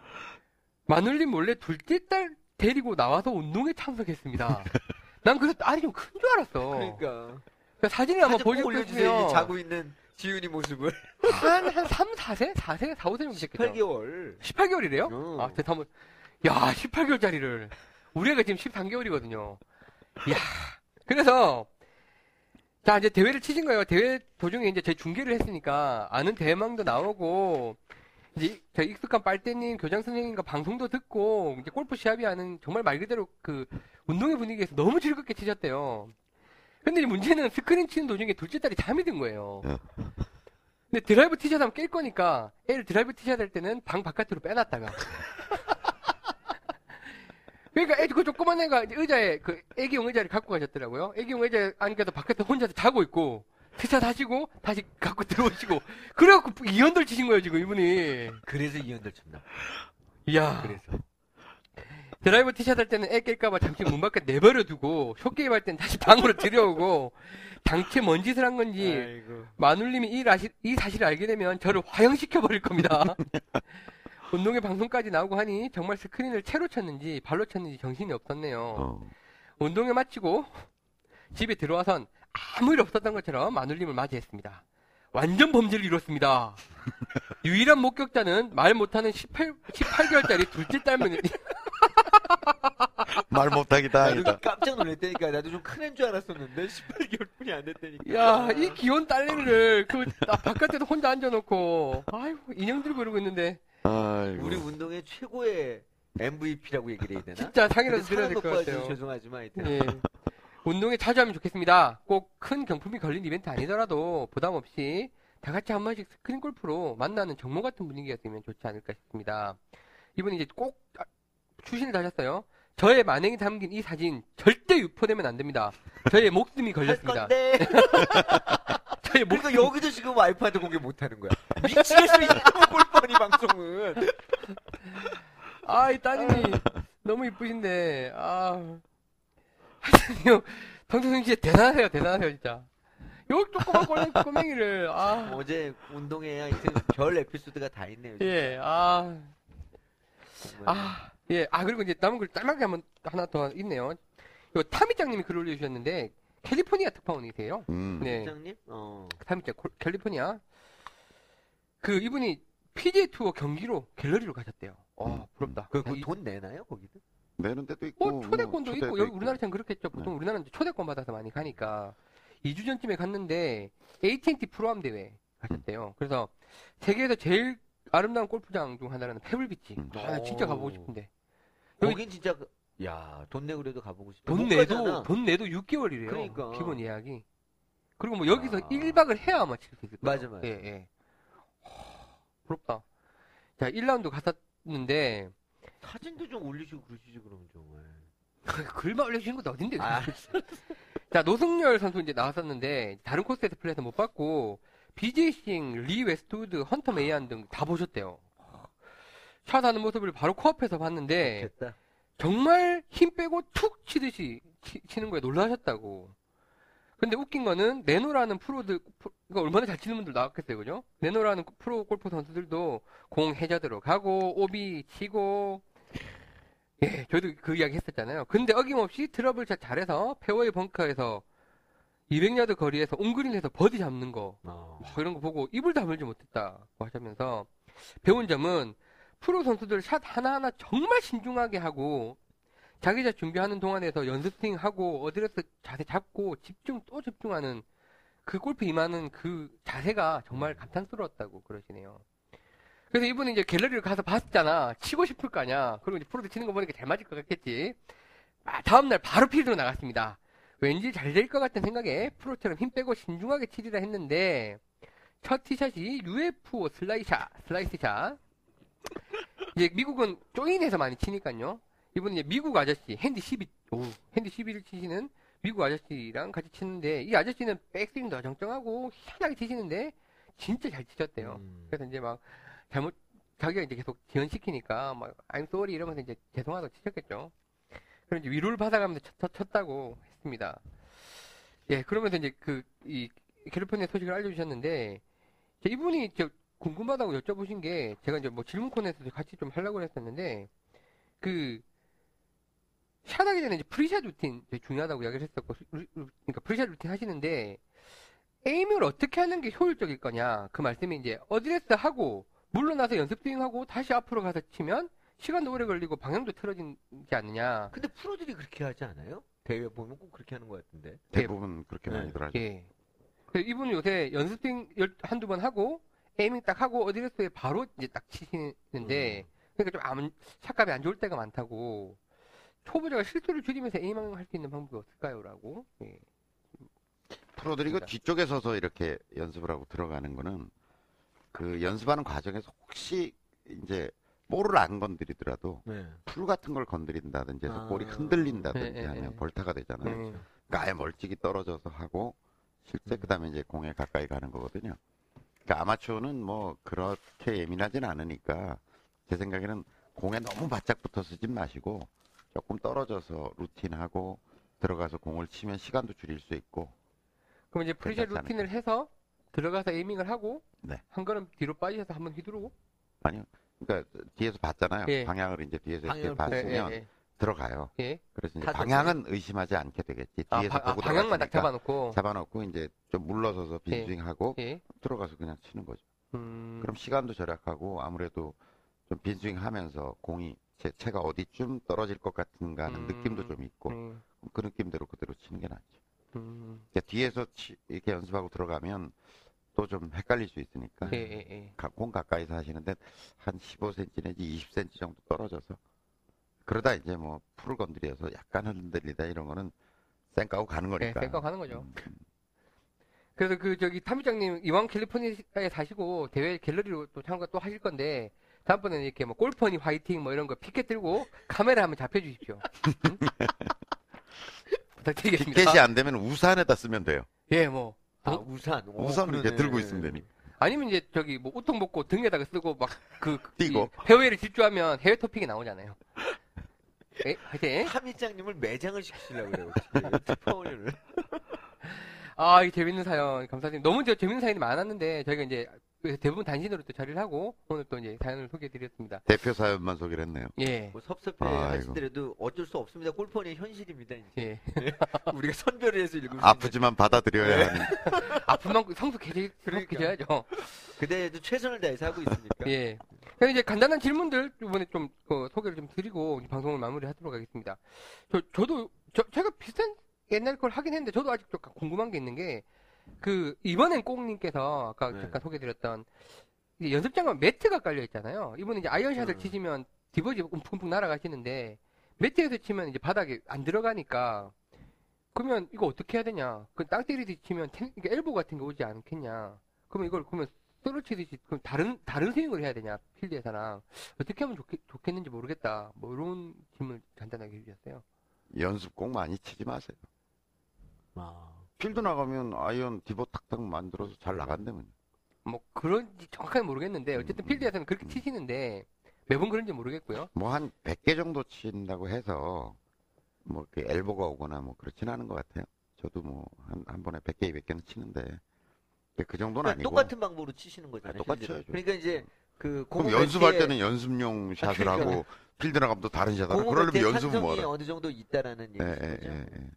A: 마눌님 몰래 둘째 딸 데리고 나와서 운동에 참석했습니다. (laughs) 난 그래서 딸이 좀 큰 줄 알았어.
C: 그러니까.
A: 그러니까 사진을 한번. 보여주세요.
C: 이 자고 있는 지훈이 모습을.
A: 한, 한 3, 4세? 4세? 4, 5세 정도 됐겠죠.
C: 8개월.
A: 18개월이래요?
C: 어.
A: 아, 제가 한번, 야, 18개월짜리를. 우리 애가 지금 13개월이거든요. 이야. 그래서, 자, 이제 대회를 치신 거예요. 대회 도중에 이제 저희 중계를 했으니까, 아는 대망도 나오고, 이제 저희 익숙한 빨대님, 교장 선생님과 방송도 듣고, 이제 골프 시합이 하는 정말 말 그대로 그, 운동회 분위기에서 너무 즐겁게 치셨대요. 근데 문제는 스크린 치는 도중에 둘째 딸이 잠이 든 거예요.
B: 어.
A: 근데 드라이브 티샷 하면 깰 거니까 애를 드라이브 티샷 할 때는 방 바깥으로 빼놨다가 (laughs) 그러니까 애, 그 조그만 애가 이제 의자에 그 애기용 의자를 갖고 가셨더라고요. 애기용 의자에 앉아서 바깥에 혼자서 자고 있고 티샷 하시고 다시 갖고 들어오시고 그래갖고 이언더 치신 거예요 지금 이분이.
C: 그래서 이언더 쳤나.
A: 이야.
C: 그래서.
A: 드라이브 티샷 할 때는 애 깰까봐 잠시 문 밖에 내버려 두고 short game 할 때는 다시 방으로 들여오고 당최 뭔 짓을 한 건지
C: 아이고.
A: 마눌님이 이, 라시- 이 사실을 알게 되면 저를 화형시켜 버릴 겁니다. (laughs) 운동회 방송까지 나오고 하니 정말 스크린을 채로 쳤는지 발로 쳤는지 정신이 없었네요.
B: 어.
A: 운동회 마치고 집에 들어와선 아무 일 없었던 것처럼 마눌님을 맞이했습니다. 완전 범죄를 이뤘습니다. (laughs) 유일한 목격자는 말 못하는 18, 18개월짜리 둘째 딸문이
B: 말 못하기
C: 나도
B: 다행이다.
C: 깜짝 놀랐다니까. 나도 좀 큰 애인 줄 알았었는데 18개월 뿐이 안 됐다니까.
A: 야, 이 귀여운 딸내미를 그 나- 바깥에서 혼자 앉아놓고 아이고 인형 들고 이러고 있는데
B: 아이고.
C: 우리 운동의 최고의 MVP라고 얘기를 해야 되나?
A: 진짜 상이라도 드려야 될 것 같아요.
C: 죄송하지만 하여튼.
A: 예. 운동에 자주 하면 좋겠습니다. 꼭 큰 경품이 걸린 이벤트 아니더라도 부담 없이 다 같이 한 번씩 스크린 골프로 만나는 정모 같은 분위기였으면 좋지 않을까 싶습니다. 이분이 이제 꼭 아, 추신을 다셨어요. 저의 만행이 담긴 이 사진 절대 유포되면 안 됩니다. 저의 목숨이
C: 할
A: 걸렸습니다.
C: 건데. (laughs)
A: 저의 목
C: 그러니까 여기도 지금 와이프한테 공개 못 하는 거야. 미치겠어, 이 골퍼니 방송은.
A: 아, 이 따님이 너무 이쁘신데, 아. 하여튼요, 정태승 씨 대단하세요, 대단하세요, 진짜. 요 조그만 꼬맹, 꼬맹이를, 아.
C: 어제 운동회 하여튼 별 에피소드가 다 있네요. 진짜.
A: 예, 아.
C: 정말.
A: 아, 예. 아, 그리고 이제 남은 글 짤막하게 한번 하나 더 있네요. 요 타미짱님이 글 올려주셨는데, 캘리포니아 특파원이세요.
B: 음.
A: 네.
C: 팀장님? 어.
A: 타미짱, 콜- 캘리포니아. 그, 이분이 PGA 투어 경기로 갤러리로 가셨대요. 어, 부럽다.
C: 그,
A: 야,
C: 그
A: 이-
C: 돈 내나요, 거기도?
B: 내는 데도 있고.
A: 뭐 초대권도
B: 뭐
A: 있고
B: 초대도
A: 여기 우리나라처럼 그렇겠죠.
B: 네.
A: 보통 우리나라는 이제 초대권 받아서 많이 가니까 2주 전쯤에 갔는데 AT&T 프로암 대회 가셨대요. 그래서 세계에서 제일 아름다운 골프장 중 하나라는 페블비치.
B: 음.
A: 아, 나 진짜 가보고 싶은데 여기-
C: 거긴 진짜, 그- 야, 돈 내고 그래도 가보고 싶다. 돈못
A: 내도
C: 가잖아.
A: 돈 내도 6개월이래요.
C: 그러니까.
A: 기본 예약이. 그리고 뭐 여기서
C: 아.
A: 1박을 해야 아마 칠수 있을 거예요.
C: 맞아, 맞아.
A: 예, 예. 허, 부럽다. 자, 1라운드 갔었는데
C: 사진도 좀 올리시고 그러시지, 그러면 정말. (laughs)
A: 글만 올려주시는 것도 어딘데.
C: 아,
A: 자, 노승열 선수 이제 나왔었는데, 다른 코스에서 플레이해서 못 봤고, BJ싱, 리 웨스트우드, 헌터 메이안 등 다 보셨대요. 샷하는 모습을 바로 코앞에서 봤는데,
C: 됐다.
A: 정말 힘 빼고 툭 치듯이 치, 는 거에 놀라셨다고. 근데 웃긴 거는, 내로라는 프로들, 프로- 이거 얼마나 잘 치는 분들 나왔겠어요, 그죠? 내로라는 프로 골프 선수들도 공 해저드로 가고, 오비 치고, 예, 저도 그 이야기 했었잖아요. 근데 어김없이 트러블 샷 잘해서 페어웨이 벙커에서 200야드 거리에서 on green에서 버디 잡는 거
C: 어.
A: 뭐 이런 거 보고 입을 다물지 못했다고 하시면서 배운 점은 프로 선수들 샷 하나하나 정말 신중하게 하고 자기 샷 준비하는 동안에서 연습 스윙 하고 어드레스 자세 잡고 집중 또 집중하는 그 골프 임하는 그 자세가 정말 감탄스러웠다고 그러시네요. 그래서 이분이 이제 갤러리를 가서 봤잖아. 치고 싶을 거 아니야. 그리고 이제 프로들 치는 거 보니까 잘 맞을 것 같겠지. 아, 다음날 바로 필드로 나갔습니다. 왠지 잘 될 것 같은 생각에 프로처럼 힘 빼고 신중하게 치리라 했는데 첫 티샷이 UFO 슬라이샷, 슬라이스샷. 이제 미국은 join해서 많이 치니까요. 이분은 이제 미국 아저씨 핸디 12, 오, 핸디 12를 치시는 미국 아저씨랑 같이 치는데 이 아저씨는 백스윙도 정정하고 희한하게 치시는데 진짜 잘 치셨대요.
C: 음.
A: 그래서 이제 막 잘못 자기가 이제 계속 지연시키니까 막 I'm sorry 이러면서 이제 죄송하다고 치셨겠죠. 그럼 이제 위로를 받아가면서 쳤, 쳤다고 했습니다. 예, 그러면서 이제 그 이 캘리포니아 소식을 알려주셨는데 이분이 저 궁금하다고 여쭤보신 게 제가 이제 뭐 질문 코너에서 같이 좀 하려고 했었는데 그 샷하기 전에 이제 pre-shot 루틴 중요하다고 이야기를 했었고 그러니까 pre-shot 루틴 하시는데 aim을 어떻게 하는 게 효율적일 거냐 그 말씀이 이제 어드레스 하고 물러나서 연습 스윙하고 다시 앞으로 가서 치면 시간도 오래 걸리고 방향도 틀어지지 않느냐
C: 근데 프로들이 그렇게 하지 않아요? 대회 보면 꼭 그렇게 하는 것 같은데.
B: 대부분 그렇게
C: 네.
B: 많이들 하죠.
A: 예. 그래서 이분은 요새 연습 스윙 열- 한두 번 하고 에이밍 딱 하고 어드레스에 바로 이제 딱 치시는데 그러니까 좀 안, 샷값이 안 좋을 때가 많다고 초보자가 실수를 줄이면서 에이밍 할수 있는 방법이 없을까요?라고. 예.
B: 프로들이 그. 뒤쪽에 서서 이렇게 연습을 하고 들어가는 거는 그 연습하는 과정에서 혹시 이제 볼을 안 건드리더라도
C: 네.
B: 풀 같은 걸 건드린다든지 해서
C: 아.
B: 볼이 흔들린다든지
A: 네, 네,
B: 하면
A: 네.
B: 벌타가 되잖아요.
A: 예.
B: 그러니까 아예 멀찍이 떨어져서 하고 실제
C: 음.
B: 그다음에 이제 공에 가까이 가는 거거든요. 그러니까 아마추어는 뭐 그렇게 예민하진 않으니까 제 생각에는 공에 너무 바짝 붙어 서지 마시고 조금 떨어져서 루틴하고 들어가서 공을 치면 시간도 줄일 수 있고
A: 그럼 이제
B: pre-shot
A: 루틴을 해서 들어가서 에이밍을 하고
B: 네.
A: 한 걸음 뒤로 빠지셔서 한번 휘두르고
B: 아니요. 그러니까 뒤에서 봤잖아요.
A: 예.
B: 방향을 이제 뒤에서 이렇게
C: 방향을 보고.
B: 봤으면
A: 예,
B: 들어가요.
A: 예, 예.
B: 그래서 이제. 방향은 의심하지 않게 되겠지.
A: 아,
B: 뒤에서
A: 바- 아,
B: 보고
A: 방향만 딱
B: 들어갔으니까
A: 잡아놓고
B: 잡아놓고 이제 좀 물러서서
A: 예.
B: 빈스윙하고
A: 예.
B: 들어가서 그냥 치는 거죠.
A: 음,
B: 그럼 시간도 절약하고 아무래도 좀 빈스윙 하면서 공이 제 채가 어디쯤 떨어질 것 같은가 하는
A: 음.
B: 느낌도 좀 있고
A: 음,
B: 그 느낌대로 그대로 치는 게 낫죠.
A: 음,
B: 그러니까 뒤에서 치- 이렇게 연습하고 들어가면 또 좀 헷갈릴 수 있으니까
A: 예, 예, 예.
B: 가- 공 가까이서 하시는데 한 15cm 내지 20cm 정도 떨어져서 그러다 이제 뭐 풀을 건드려서 약간 흔들리다 이런 거는 쌩까고 가는 거니까.
A: 쌩까고 가는 거죠.
B: 음,
A: 그래서 그 저기 탐유장님 이왕 캘리포니아에 사시고 대회 갤러리로 또 참가 또 하실 건데 다음번에는 이렇게 뭐 골퍼니 화이팅 뭐 이런 거 피켓 들고 카메라 한번 잡혀 주십시오. 응? (laughs) 부탁드리겠습니다.
B: 피켓이 안 되면 우산에다 쓰면 돼요.
A: 예, 뭐
C: 아,
A: 어?
C: 우산. 오,
B: 우산을 이렇게
C: 그러네.
B: 들고 있으면 되니까.
A: 아니면 이제 저기 뭐 우통 벗고 등에다가 쓰고 막그
B: 띄고.
A: 해외를 질주하면 해외 토픽이 나오잖아요. 예, 화이팅.
C: 함이장님을 매장을 시키시려고 그래요. (laughs) 특파원을.
A: 아, 이 재밌는 사연 감사드립니다. 너무 저 재밌는 사연이 많았는데 저희가 이제 대부분 단신으로 또 자리를 하고 오늘 또 이제 사연을 소개해드렸습니다.
B: 대표 사연만 소개를 했네요.
A: 예,
C: 뭐 섭섭해
B: 아이고.
C: 하시더라도 어쩔 수 없습니다. 골퍼의 현실입니다. 이제.
A: 예. (laughs)
C: 우리가 선별을 해서 있는.
B: 아프지만 받아들여야 하는.
A: 아픈 만큼 성숙해져야죠.
C: 그대도 최선을 다해서 하고 있으니까.
A: 예. 그래서 이제 간단한 질문들 이번에 좀 그, 소개를 좀 드리고 이 방송을 마무리하도록 하겠습니다. 저 저도 저 제가 비슷한 옛날 걸 하긴 했는데 저도 아직 좀 궁금한 게 있는 게 그 이번엔 꽁님께서 아까
C: 네.
A: 잠깐 소개드렸던 연습장은 매트가 깔려 있잖아요. 이분은 이제 아이언샷을
C: 음.
A: 치시면 divot이 움푹움푹 날아가시는데 매트에서 치면 이제 바닥에 안 들어가니까 그러면 이거 어떻게 해야 되냐? 그 땅 때리듯이 치면 텐, 이게 엘보 같은 게 오지 않겠냐? 그러면 이걸 그러면 쓸어치듯이 그럼 다른 다른 스윙을 해야 되냐 필드에서랑 어떻게 하면 좋겠, 좋겠는지 모르겠다. 뭐 이런 질문을 간단하게 해주셨어요.
B: 연습 꼭 많이 치지 마세요.
C: 아.
B: 필드 나가면 아이언 divot 탁탁 만들어서 잘 나간다면.
A: 뭐 그런지 정확하게 모르겠는데 어쨌든
B: 음.
A: 필드에서는 그렇게 치시는데 매번 그런지 모르겠고요.
B: 뭐 한 100개 정도 친다고 해서 뭐 이렇게 엘보가 오거나 뭐 그렇진 않은 것 같아요. 저도 뭐 한 한 번에 100개, 200개는 치는데 그 정도는
C: 그러니까
B: 아니고
C: 똑같은 방법으로 치시는 거잖아요.
B: 아. 쳐야죠.
C: 그러니까 이제 그
B: 그럼 연습할 때는 연습용 샷을
C: 그러니까.
B: 하고 필드 나가면 또 다른 샷을 하고 그러려면 연습은 뭐하라.
C: 어느 정도 있다라는 얘기죠.
B: 예, 예, 예, 예.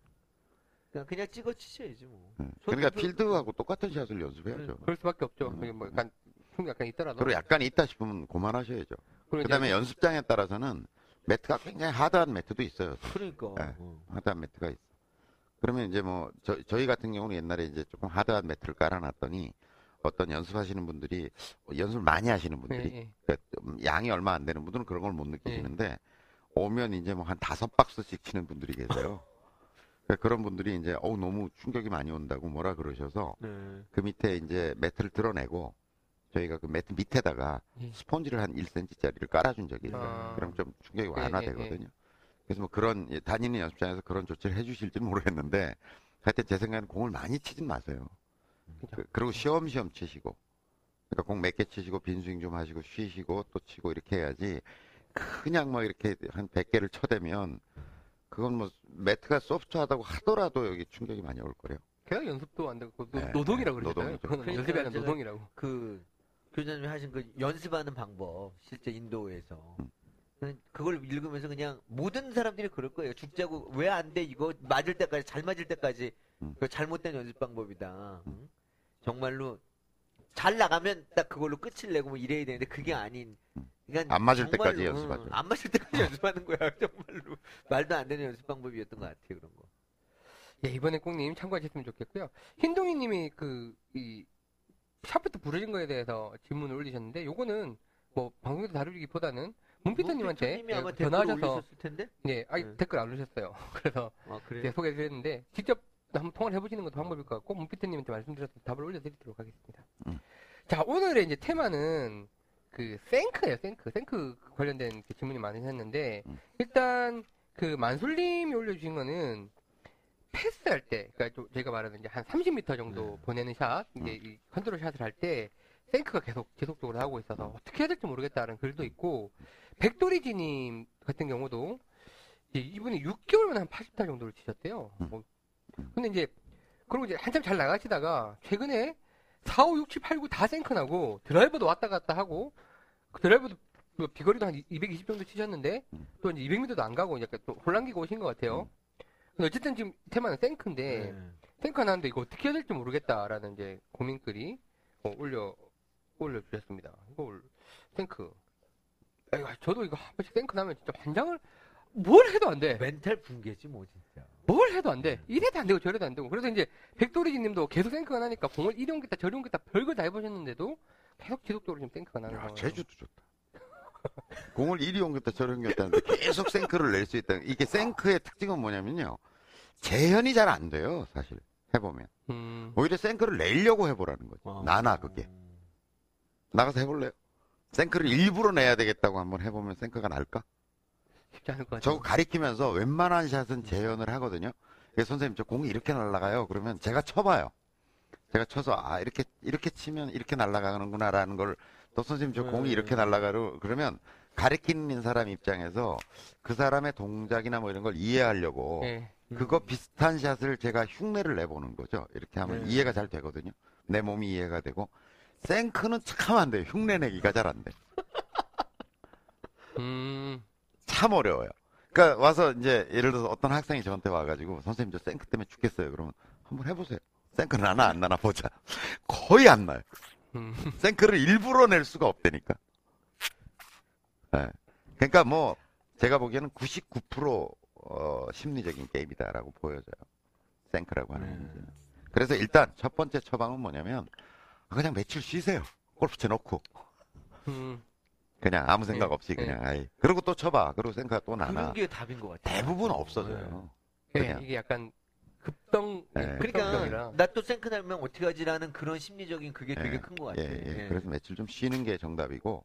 C: 그냥, 그냥 찍어 치셔야지 뭐.
B: 예. 그러니까
C: 저도-
B: 필드하고 똑같은 샷을 연습해야죠.
A: 그럴 수밖에 없죠.
B: 음.
A: 그게 뭐 약간 충격 약간 있더라도.
B: 그리고 약간 있다 싶으면 그만하셔야죠.
A: 그리고
B: 그 다음에
A: 이제
B: 연습장에 따라서는 매트가 굉장히 하드한 매트도 있어요.
C: 그러니까.
B: 예.
C: 어.
B: 하드한 매트가 있어. 그러면 이제 뭐, 저, 저희 같은 경우는 옛날에 이제 조금 하드한 매트를 깔아놨더니 어떤 연습하시는 분들이, 연습을 많이 하시는
A: 예,
B: 분들이,
A: 예.
B: 그러니까 좀 양이 얼마 안 되는 분들은 그런 걸 못 느끼시는데, 오면 이제 뭐 한 다섯 박스씩 치는 분들이 계세요. (laughs) 그러니까 그런 분들이 이제, 어우, 너무 충격이 많이 온다고 뭐라 그러셔서,
C: 네.
B: 그 밑에 이제 매트를 드러내고, 저희가 그 매트 밑에다가
A: 예.
B: 스펀지를 한 1cm짜리를 깔아준 적이 있어요.
A: 아.
B: 그럼 좀 충격이
A: 예,
B: 완화되거든요. 그래서 뭐 그런 예, 다니는 연습장에서 그런 조치를 해주실지 는 모르겠는데 하여튼 제 생각에는 공을 많이 치진 마세요.
A: 그죠.
B: 그, 리고 쉬엄쉬엄 치시고 그러니까 공 몇 개 치시고 빈스윙 좀 하시고 쉬시고 또 치고 이렇게 해야지 그냥 뭐 이렇게 한 100개를 쳐대면 그건 뭐 매트가 소프트하다고 하더라도 여기 충격이 많이 올 거예요.
A: 걔가 연습도 안 되고 노-
B: 네,
A: 노동이라고
B: 네,
A: 그러잖아요.
B: 노동이죠.
A: 그건
C: 그러니까
A: 연습이 아니라 노동이라고.
C: 그 교수님이 하신 그 연습하는 방법 실제 인도에서
B: 음.
C: 그걸 읽으면서 그냥 모든 사람들이 그럴 거예요. 죽자고 왜 안 돼 이거 맞을 때까지 잘 맞을 때까지
B: 음.
C: 그 잘못된 연습 방법이다. 응? 정말로 잘 나가면 딱 그걸로 끝을 내고 뭐 이래야 되는데 그게 아닌. 그러니까
B: 안 맞을
C: 정말로,
B: 때까지
C: 응,
B: 연습하죠.
C: 안 맞을 때까지 연습하는 거야 (laughs) 정말로 말도 안 되는 연습 방법이었던 것 같아요 그런 거.
A: 예, 이번에 꼭님 참고하셨으면 좋겠고요. 흰둥이님이 그, 이, 샤프트 부러진 거에 대해서 질문을 올리셨는데, 요거는 뭐, 방송에서 다루기보다는 문피터님한테 예,
C: 댓글
A: 전화하셔서,
C: 올리셨을 텐데.
A: 예, 아니,
C: 네.
A: 댓글 안 올리셨어요. (laughs) 그래서
C: 아
A: 예,
C: 그래.
A: 소개해 드렸는데, 직접 한번 통화를 해보시는 것도 방법일 것 같고, 문피터님한테 말씀드려서 답을 올려드리도록 하겠습니다.
B: 음.
A: 자, 오늘의 이제 테마는 그, 생크예요, 생크. 생크 관련된 그 질문이 많으셨는데,
B: 음.
A: 일단, 그 만술님이 올려주신 거는, 패스할 때, 그러니까 좀 저희가 말하는 이제 한 30m 정도
C: 네.
A: 보내는 샷, 이제 이 컨트롤 샷을 할 때 생크가 계속 지속적으로 하고 있어서 어떻게 해야 될지 모르겠다는 글도 있고 백도리지님 같은 경우도 이제 이분이 6개월만 한 80타 정도를 치셨대요.
B: 음.
A: 뭐, 근데 이제 그리고 이제 한참 잘 나가시다가 최근에 4, 5, 6, 7, 8, 9 다 생크 나고 드라이버도 왔다 갔다 하고 그 드라이버도 뭐 비거리도 한 220 정도 치셨는데
B: 음.
A: 또 이제 200m도 안 가고 약간 또 혼란기가 오신 것 같아요. 근데 어쨌든 지금 테마는 생크인데
C: 네.
A: 생크 나는데 이거 어떻게 해야 될지 모르겠다라는 이제 고민글이 어, 올려 올려 주셨습니다. 이거 올- 생크. 아이고, 저도 이거 한 번씩 생크 나면 진짜 반장을 뭘 해도 안 돼.
C: 멘탈 붕괴지 뭐 진짜.
A: 뭘 해도 안 돼. 이래도 안 되고 저래도 안 되고. 그래서 이제 백도리지 님도 계속 생크가 나니까 공을 이리 옮겼다 저리 옮겼다 별걸 다 해보셨는데도 계속 지속적으로 지금 생크가 나는
B: 야,
A: 상황이에요.
B: 제주도 좋다. (laughs) 공을 이리 옮겼다 저리 옮겼다는데 계속 생크를 낼 수 있다. 이게 생크의 특징은 뭐냐면요. 재현이 잘 안 돼요, 사실. 해보면.
A: 음,
B: 오히려 생크를 내려고 해보라는 거지.
C: 어.
B: 나나, 그게. 나가서 해볼래요? 생크를 일부러 내야 되겠다고 한번 해보면 생크가 날까?
A: 쉽지 않을 것 같아요.
B: 저거 가리키면서 웬만한 샷은 재현을 하거든요. 선생님, 저 공이 이렇게 날아가요. 그러면 제가 쳐봐요. 제가 쳐서, 아, 이렇게, 이렇게 치면 이렇게 날아가는구나라는 걸, 또 선생님, 저 공이
C: 네.
B: 이렇게 날아가요. 그러면 가리키는 사람 입장에서 그 사람의 동작이나 뭐 이런 걸 이해하려고
A: 예.
B: 그거 비슷한 샷을 제가 흉내를 내보는 거죠. 이렇게 하면
C: 네.
B: 이해가 잘 되거든요. 내 몸이 이해가 되고. 생크는 참 안 돼요. 흉내 내기가 잘 안 돼. (laughs)
A: 음,
B: 참 어려워요. 그러니까 와서 이제 예를 들어서 어떤 학생이 저한테 와가지고 선생님 저 생크 때문에 죽겠어요. 그러면 한번 해보세요. 생크 나나 안 나나 보자. (laughs) 거의 안 나요.
A: 음.
B: 생크를 일부러 낼 수가 없다니까. 예. 그러니까 뭐 제가 보기에는 99% 어, 심리적인 게임이다라고 보여져요. 생크라고 하는
C: 네.
B: 문제는. 그래서 일단 첫 번째 처방은 뭐냐면 그냥 며칠 쉬세요. 골프 쳐놓고
A: 음.
B: 그냥 아무 생각
A: 네,
B: 없이
A: 네.
B: 그냥 아이. 그리고 또 쳐봐. 그리고 생각 또 나나.
C: 그런 게 답인 것 같아요.
B: 대부분 없어져요.
A: 예,
B: 그냥.
A: 이게 약간 급성,
B: 네.
A: 예,
C: 그러니까
A: 급성적이라.
C: 나또 생크 나면 어떻게 하지라는 그런 심리적인 그게 되게
B: 예,
C: 큰것
B: 예,
C: 같아요.
B: 예.
C: 예.
B: 그래서 며칠 좀 쉬는 게 정답이고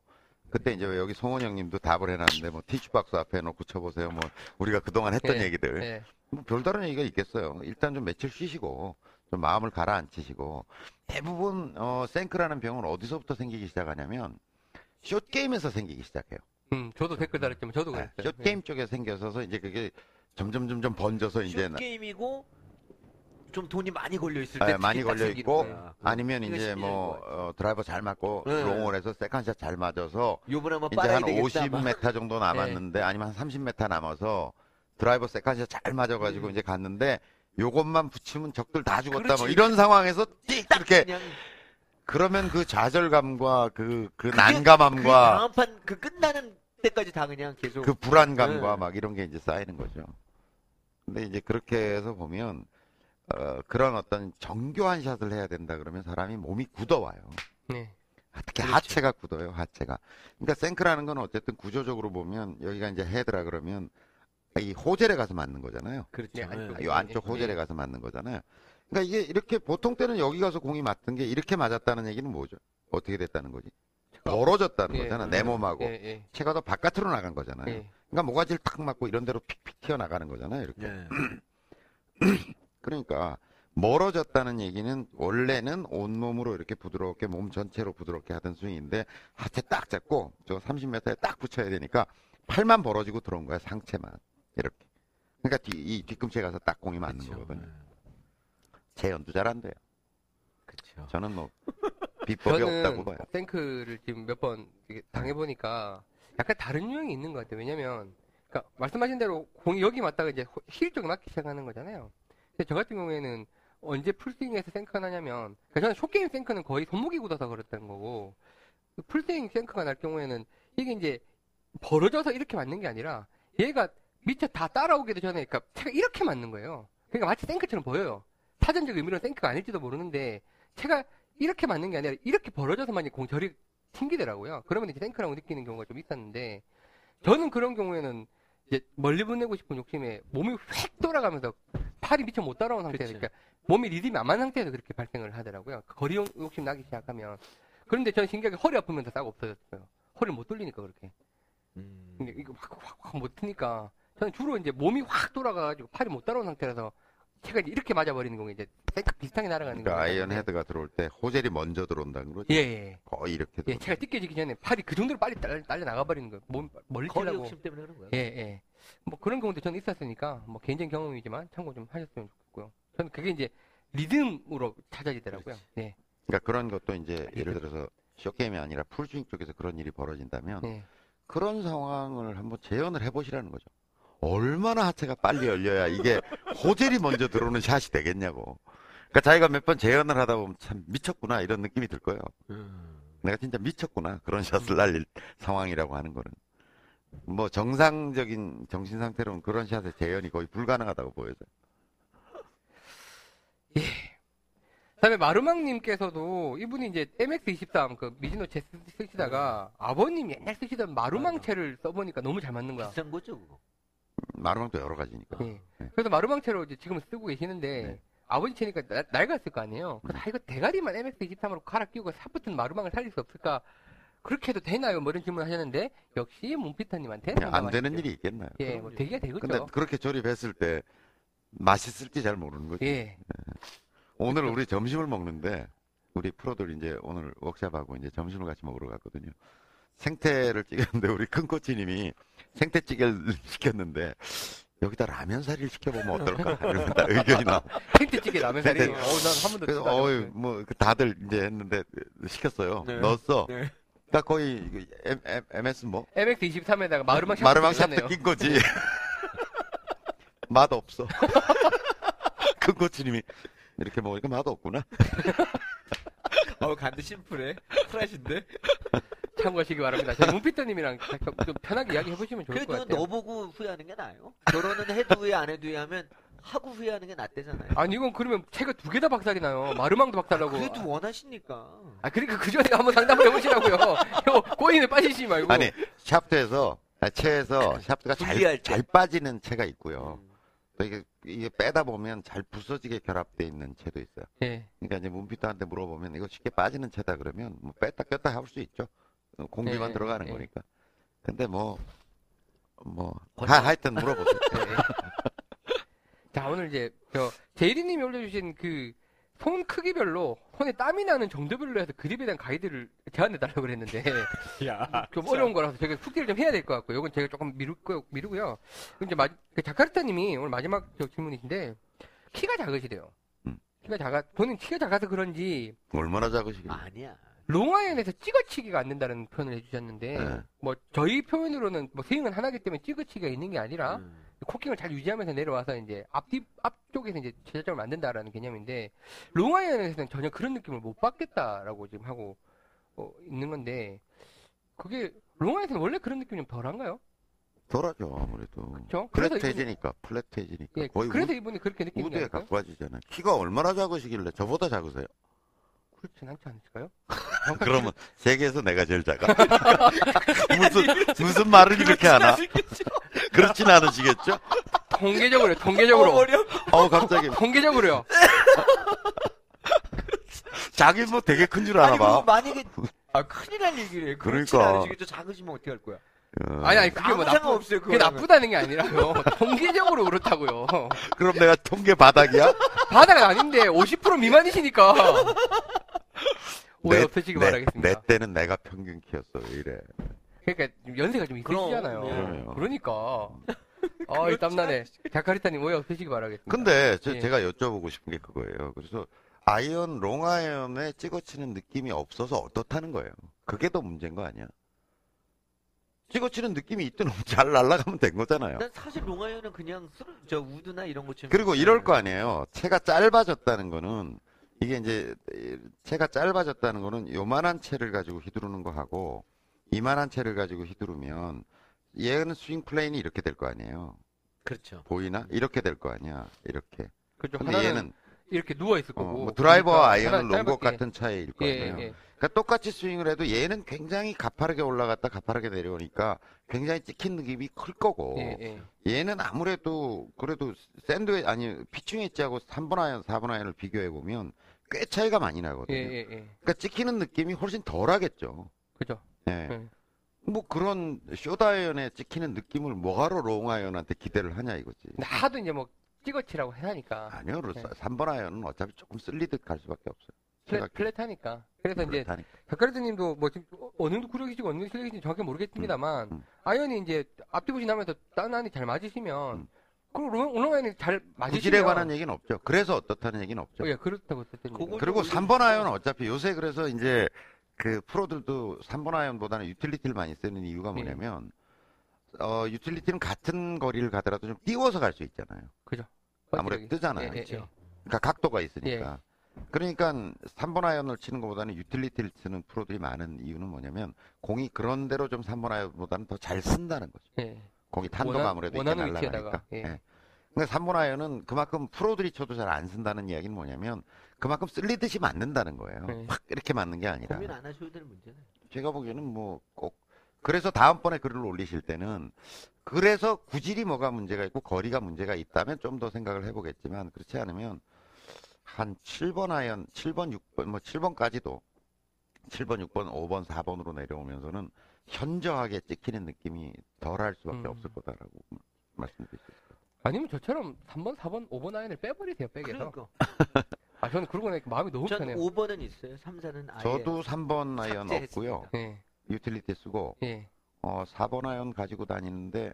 B: 그때 이제 여기 송원 형님도 답을 해놨는데 뭐 티슈박스 앞에 놓고 쳐보세요. 뭐 우리가 그동안 했던
A: 예,
B: 얘기들
A: 예.
B: 뭐 별다른 얘기가 있겠어요. 일단 좀 며칠 쉬시고 좀 마음을 가라앉히시고 대부분 어, 생크라는 병은 어디서부터 생기기 시작하냐면 숏 게임에서 생기기 시작해요.
A: 음, 저도 댓글 달았지만 저도
B: 네,
A: 그랬어요. 예.
B: 숏 게임 쪽에 생겨서 이제 그게 점점 점점 번져서 이제
C: 슛
B: 나-
C: 게임이고 좀 돈이 많이 걸려 있을
B: 예,
C: 때
B: 많이
C: 특히 딱
B: 걸려 있고
C: 거야.
B: 아니면 이제 뭐. 어, 드라이버 잘 맞고
C: 네.
B: 롱홀에서 세컨샷 잘 맞아서
C: 요번에 한번
B: 이제 한
C: 되겠다. 막.
B: 50m 정도 남았는데 아니면 한 30m 남아서 드라이버 세컨샷 잘 맞아가지고 이제 갔는데 요것만 붙이면 적들 다 죽었다 뭐
C: 음. 그렇지.
B: 이런 상황에서 띡 이렇게
C: 그냥
B: 그러면 그 좌절감과 그, 그
C: 그
B: 난감함과
C: 다음 판그 끝나는 때까지 다 그냥 계속
B: 그 불안감과
C: 네.
B: 막 이런 게 이제 쌓이는 거죠. 근데 이제 그렇게 해서 보면 어, 그런 어떤 정교한 샷을 해야 된다 그러면 사람이 몸이 굳어와요.
A: 네.
B: 특히
C: 그렇죠.
B: 하체가 굳어요, 하체가. 그러니까 생크라는 건 어쨌든 구조적으로 보면 여기가 이제 헤드라 그러면 이 호젤에 가서 맞는 거잖아요.
C: 그렇죠.
A: 네, 안쪽.
B: 이 안쪽
A: 네.
B: 호젤에 가서 맞는 거잖아요. 그러니까 이게 이렇게 보통 때는 여기 가서 공이 맞던 게 이렇게 맞았다는 얘기는 뭐죠? 어떻게 됐다는 거지? 벌어졌다는
A: 예,
B: 거잖아,
A: 예,
B: 내 몸하고.
A: 예, 예.
B: 체가 더 바깥으로 나간 거잖아요.
A: 예.
B: 그러니까 모가지를 탁 맞고 이런 데로 픽픽 튀어나가는 거잖아요, 이렇게. (clears throat) (clears throat)
C: 네.
B: 그러니까 멀어졌다는 얘기는 원래는 온몸으로 이렇게 부드럽게 몸 전체로 부드럽게 하던 스윙인데 하체 딱 잡고 저 30m에 딱 붙여야 되니까 팔만 벌어지고 들어온 거야 상체만 이렇게 그러니까 뒤, 이 뒤꿈치에 가서 딱 공이 맞는
C: 그렇죠.
B: 거거든요 재현도 잘 안 돼요
C: 그렇죠.
B: 저는 뭐 (laughs) 비법이 없다고 봐요
A: 생크를 지금 몇 번 당해보니까 약간 다른 유형이 있는 것 같아요. 왜냐면, 그러니까 말씀하신 대로 공이 여기 맞다가 이제 힐 쪽에 맞기 시작하는 거잖아요. 근데 저 같은 경우에는 언제 풀스윙에서 생크가 나냐면, 그러니까 저는 숏게임 생크는 거의 손목이 굳어서 그랬다는 거고, 그 풀스윙 생크가 날 경우에는 이게 이제 벌어져서 이렇게 맞는 게 아니라 얘가 미처 다 따라오기도 전에 그러니까 채가 이렇게 맞는 거예요. 그러니까 마치 생크처럼 보여요. 사전적 의미로는 생크가 아닐지도 모르는데 채가 이렇게 맞는 게 아니라 이렇게 벌어져서만 공절이 튕기더라고요. 그러면 이제 생크라고 느끼는 경우가 좀 있었는데 저는 그런 경우에는 이제 멀리 보내고 싶은 욕심에 몸이 휙 돌아가면서 팔이 미처 못 따라온 상태에서
C: 그치.
A: 그러니까 몸이 리듬이 안 맞는 상태에서 그렇게 발생을 하더라고요. 그 거리 욕- 욕심 나기 시작하면 그런데 저는 신기하게 허리 아프면 더 싸고 없어졌어요. 허리를 못 돌리니까 그렇게.
C: 음.
A: 근데 이거 확 확 확 못 트니까 저는 주로 이제 몸이 확 돌아가가지고 팔이 못 따라온 상태라서 제가 이제 이렇게 맞아버리는 경우에 이제 딱 비슷하게 날아가는
B: 그러니까
A: 경우가
B: 아이언. 헤드가 들어올 때 호젤이 먼저 들어온다는 거죠
A: 예, 예.
B: 거의 이렇게
A: 예,
B: 들어
A: 제가 뜯겨지기 전에 팔이 그 정도로 빨리 딸, 딸려 나가버리는 거예요. 몸 멀리
C: 거리
A: 찌라고.
C: 욕심 때문에 그런 거야.
A: 예, 예. 뭐 그런 경우도 저는 있었으니까 뭐 개인적인 경험이지만 참고 좀 하셨으면 좋겠고요. 저는 그게 이제 리듬으로 찾아지더라고요. 예,
B: 그러니까 그런 것도 이제 예를 들어서 쇼게임이 아니라 풀스윙 쪽에서 그런 일이 벌어진다면
A: 예.
B: 그런 상황을 한번 재현을 해보시라는 거죠. 얼마나 하체가 빨리 열려야 이게 호젤이 먼저 들어오는 샷이 되겠냐고. 그러니까 자기가 몇 번 재현을 하다 보면 참 미쳤구나 이런 느낌이 들 거예요.
C: 음.
B: 내가 진짜 미쳤구나 그런 샷을 날릴 상황이라고 하는 거는. 뭐 정상적인 정신 상태로는 그런 샷의 재현이 거의 불가능하다고 보여져요.
A: 그다음에 마루망님께서도 이분이 이제 MX23 그 미즈노 체 쓰- 쓰시다가 아버님이 옛날 쓰시던 마루망체를 써보니까 너무 잘 맞는 거야.
C: 비싼 거죠, 그거.
B: 마루망도 여러 가지니까.
A: 예. 그래서 마루망체로 이제 지금 쓰고 계시는데
B: 네.
A: 아버지 체니까 나- 낡았을 거 아니에요. 그래서 아, 이거 대가리만 MX23으로 갈아 끼우고 삽붙은 마루망을 살릴 수 없을까? 그렇게 해도 되나요? 뭐 이런 질문 하셨는데 역시 문피터님한테
B: 그냥 안 되는 일이 있겠나요?
A: 예, 뭐 되기가 되겠죠.
B: 근데 그렇게 조립했을 때 맛있을지 잘 모르는 거죠.
A: 예,
B: 오늘 우리 점심을 먹는데 우리 프로들 이제 오늘 워크샵하고 이제 점심을 같이 먹으러 갔거든요. 생태를 찍었는데 우리 큰 코치님이 생태찌개를 (laughs) 시켰는데 여기다 라면사리를 시켜보면 어떨까? (laughs) 이러면 다 의견이 나.
A: 생태찌개 라면사리.
B: 네,
A: 어, 난 한 번도
B: 그래서 어이. 뭐 다들 이제 했는데 시켰어요.
C: 네.
B: 넣었어.
C: 네.
B: 그러니까 거의 M, M, MS 뭐
A: MX23에다가 마루망 샤프트
B: 마루망. 샤프트 낀 거지. (laughs) 맛 없어. 큰 코치님이 이렇게 먹으니까 맛 없구나.
C: 어, 간도 심플해. 쿨하신데?
A: 참고하시기 바랍니다. 저희 문피터님이랑 좀 편하게 이야기 해보시면 좋을 것
C: 그래도
A: 같아요.
C: 너 보고 후회하는 게 나아요. 결혼은 해도 후회 안 해도 후회하면 하고 후회하는 게 낫대잖아요.
A: 아니 이건 그러면 채가 두 개 다 박살이 나요. 마루망도 박살나고.
C: 그래도 원하시니까.
A: 아 그러니까 그 전에 한번 상담을 해보시라고요. 요 꼬인에 빠지시지 말고.
B: 아니 샤프트에서 아, 체에서 샤프트가 잘,
C: 때.
B: 잘 빠지는 체가 있고요.
C: 음.
B: 또 이게, 이게 빼다 보면 잘 부서지게 결합돼 있는 체도 있어요.
A: 예.
B: 그러니까 이제 문피터한테 물어보면 이거 쉽게 빠지는 체다 그러면 뭐 뺐다 꼈다 할 수 있죠. 어, 공기만
A: 네,
B: 들어가는
A: 네.
B: 거니까. 근데 뭐, 뭐, 하, 하여튼 물어보세요.
A: 예. (laughs) 자 오늘 이제 저 제이리님이 올려주신 그 손 크기별로 손에 땀이 나는 정도별로 해서 그립에 대한 가이드를 제안해 달라고 그랬는데 (laughs)
C: 야.
A: 좀 어려운 거라서 제가 숙제를 좀 해야 될 것 같고 이건 제가 조금 미루고 미루고요. 그럼 이제 마, 그 자카르타님이 오늘 마지막 저 질문이신데 키가 작으시대요. 키가 작아, 본인 키가 작아서 그런지,
B: 얼마나 작으시길래.
C: 아니야.
A: 롱아이언에서 찍어치기가 안 된다는 표현을 해주셨는데,
B: 네.
A: 뭐, 저희 표현으로는 뭐 스윙은 하나기 때문에 찍어치기가 있는 게 아니라,
C: 음.
A: 코킹을 잘 유지하면서 내려와서 이제 앞뒤, 앞쪽에서 이제 제자점을 만든다라는 개념인데, 롱아이언에서는 전혀 그런 느낌을 못 받겠다라고 지금 하고, 어, 있는 건데, 그게, 롱아이언에서는 원래 그런 느낌이 좀 덜한가요?
B: 덜하죠, 아무래도.
A: 그렇죠?
B: 플랫해지니까, 플랫해지니까.
A: 예,
B: 거의
A: 그래서
B: 우,
A: 이분이 그렇게 느끼는 게
B: 우드에 가지잖아요. 키가 얼마나 작으시길래 저보다 작으세요?
A: 그렇진 않지 않을까요?
B: 그러면 세계에서 내가 제일 작아. (laughs) 무슨 무슨 말을 이렇게 하나? (laughs) 그렇진 않으시겠죠?
A: 통계적으로요, 통계적으로.
C: 어려?
B: 어 갑자기 (laughs)
A: 통계적으로요.
B: 자기 뭐 되게 큰 줄
C: 아니
B: 아나
C: 뭐
B: 봐.
C: 만약에 아 큰일 날 얘기를 해. 그렇지
B: 그러니까.
C: 않으시겠죠. 작으시면 어떻게 할 거야?
B: 어,
A: 아니, 아니, 그게 뭐 나쁘,
C: 상관없어요,
A: 그게
C: 그거랑은.
A: 나쁘다는 게 아니라요. (laughs) 통계적으로 그렇다고요.
B: 그럼 내가 통계 바닥이야?
A: 바다가 아닌데 50% 미만이시니까. 오해
B: 내-
A: 없으시기
B: 내-
A: 바라겠습니다.
B: 내 때는 내가 평균 키였어. 왜 이래.
A: 그러니까 좀 연세가 좀
C: 그럼,
A: 있으시잖아요.
B: 그럼요.
A: 그러니까. (laughs) 아, 이 땀나네. 자카리타님 오해 없으시기 바라겠습니다.
B: 근데 저-
A: 예.
B: 제가 여쭤보고 싶은 게 그거예요. 그래서 아이언 롱아이언에 찍어치는 느낌이 없어서 어떻다는 거예요. 그게 더 문제인 거 아니야? 찍어치는 느낌이 있든 없든 잘 날아가면 된 거잖아요.
C: 난 사실 롱아이언은 그냥 쓸어, 저 우드나 이런 것처럼
B: 그리고 이럴 거 아니에요. 채가 짧아졌다는 거는 이게 이제 채가 짧아졌다는 거는 요만한 채를 가지고 휘두르는 거 하고 이만한 채를 가지고 휘두르면 얘는 스윙 plane이 이렇게 될 거 아니에요.
C: 그렇죠.
B: 보이나? 이렇게 될 거 아니야. 이렇게.
A: 그렇죠.
B: 근데 얘는
A: 이렇게 누워 있을
B: 어,
A: 거고.
B: 뭐 드라이버와
A: 그러니까
B: 아이언은 롱것. 같은 차이일 거
A: 예,
B: 아니에요.
A: 예, 예.
B: 그러니까 똑같이 스윙을 해도 얘는 굉장히 가파르게 올라갔다 가파르게 내려오니까 굉장히 찍힌 느낌이 클 거고
A: 예, 예.
B: 얘는 아무래도 그래도 샌드웨 아니 피칭 웨지하고 3번 아이언, 4번 아이언을 비교해 보면 꽤 차이가 많이
A: 예,
B: 나거든요.
A: 예, 예.
B: 그러니까 찍히는 느낌이 훨씬 덜하겠죠.
A: 그죠.
B: 예.
A: 예.
B: 뭐 그런 쇼다이언에 찍히는 느낌을 뭐하러 롱아이언한테 기대를 하냐 이거지.
A: 하도 이제 뭐 찍어치라고 하니까.
B: 아니요,
A: 네.
B: 3번 아이언은 어차피 조금 쓸리듯 갈 수밖에 없어요.
A: 플랫, 플랫하니까. 그래서 이제
B: 그렇다니까.
A: 백가르드님도 뭐 지금 어- 어느 정도 구력이시고 어느 정도 실력이신지 정확히 모르겠습니다만
B: 음, 음.
A: 아이언이 이제 앞뒤부신 하면서 다른 안이 잘 맞으시면
B: 음.
A: 그리고 롱- 롱아이언이 잘 맞으시면
B: 구질에 관한 얘기는 없죠. 그래서 어떻다는 얘기는 없죠.
A: 어, 예, 그렇다고
C: 그걸-
B: 그리고
C: 좀
B: 3번 아이언은 어차피 요새 그래서 이제 그 프로들도 3번 아이언보다는 유틸리티를 많이 쓰는 이유가
A: 네.
B: 뭐냐면 어 유틸리티는 같은 거리를 가더라도 좀 띄워서 갈 수 있잖아요.
A: 그죠.
B: 아무래도 뜨잖아요.
A: 예, 예, 예.
B: 그러니까 각도가 있으니까. 그러니까 3번 아이언을 치는 것보다는 유틸리티를 쓰는 프로들이 많은 이유는 뭐냐면 공이 그런 대로 좀 3번 아이언보다는 더 잘 뜬다는 거죠.
A: 예.
B: 공이 탄도가
A: 원하-
B: 아무래도
A: 위치에다가,
B: 날아가니까.
A: 예.
B: 예. 근데 3번 아이언은 그만큼 프로들이 쳐도 잘 안 뜬다는 이야기는 뭐냐면 그만큼 쓸리듯이 맞는다는 거예요.
A: 네.
B: 확 이렇게 맞는 게 아니라.
C: 고민 안 하셔도 될 문제네.
B: 제가 보기에는 뭐 꼭 그래서 다음번에 글을 올리실 때는 그래서 구질이 뭐가 문제가 있고 거리가 문제가 있다면 좀 더 생각을 해보겠지만 그렇지 않으면 한 7번 아이언, 7번, 6번, 뭐 7번까지도 7번, 6번, 5번, 4번으로 내려오면서는 현저하게 찍히는 느낌이 덜할 수밖에
A: 음.
B: 없을 거다라고 말씀드릴 수 있어요.
A: 아니면 저처럼 3번, 4번, 5번 아이언을 빼버리세요, 백에서.
C: 그러니까.
A: 아, 저는 그러고 나니까 마음이 너무
C: 전
A: 편해요.
C: 5번은 있어요. 3, 4는 아예
B: 저도 3번 아이언
C: 삭제했습니다.
B: 없고요.
A: 예,
B: 유틸리티 쓰고
A: 예.
B: 어, 4번 아이언 가지고 다니는데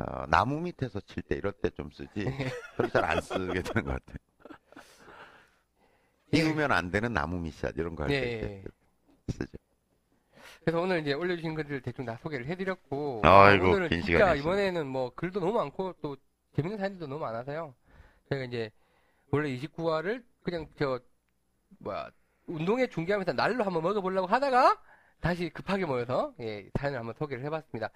B: 어, 나무 밑에서 칠 때 이럴 때 좀 쓰지 그걸 잘안 쓰게 되는 것 같아요.
A: 예.
B: 띄우면 안 되는 나무 밑샷 이런 거할
A: 예,
B: 때
A: 예.
B: 쓰죠.
A: 그래서 오늘 이제 올려주신 것들 대충 다 소개를 해드렸고
B: 아이고,
A: 오늘은
B: 긴
A: 진짜
B: 시간이었습니다.
A: 이번에는 뭐 글도 너무 많고 또 재밌는 사연들도 너무 많아서요. 저희가 이제 원래 29화를 그냥 저 뭐야 운동회 중계하면서 날로 한번 먹어보려고 하다가 다시 급하게 모여서 예, 사연을 한번 소개를 해봤습니다.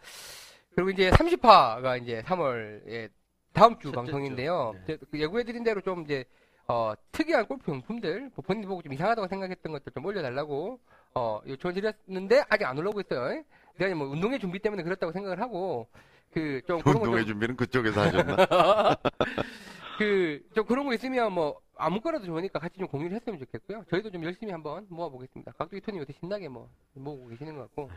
A: 그리고 이제 30화가 이제 3월 예, 다음 주
C: 첫째
A: 방송인데요.
C: 주, 네.
A: 예고해드린 대로 좀 이제 어, 특이한 골프 용품들 뭐 본인 보고 좀 이상하다고 생각했던 것들 좀 올려달라고 어, 요청을 드렸는데 아직 안 올라오고 있어요. 내가 뭐 운동회 준비 때문에 그렇다고 생각을 하고 그 좀
B: 운동회
A: 좀,
B: 준비는 그쪽에서 하셨나? (laughs)
A: 그 좀 그런 거 있으면 뭐 아무거나도 좋으니까 같이 좀 공유를 했으면 좋겠고요. 저희도 좀 열심히 한번 모아보겠습니다. 각도기 토님 요새 신나게 뭐 모으고 계시는 것 같고.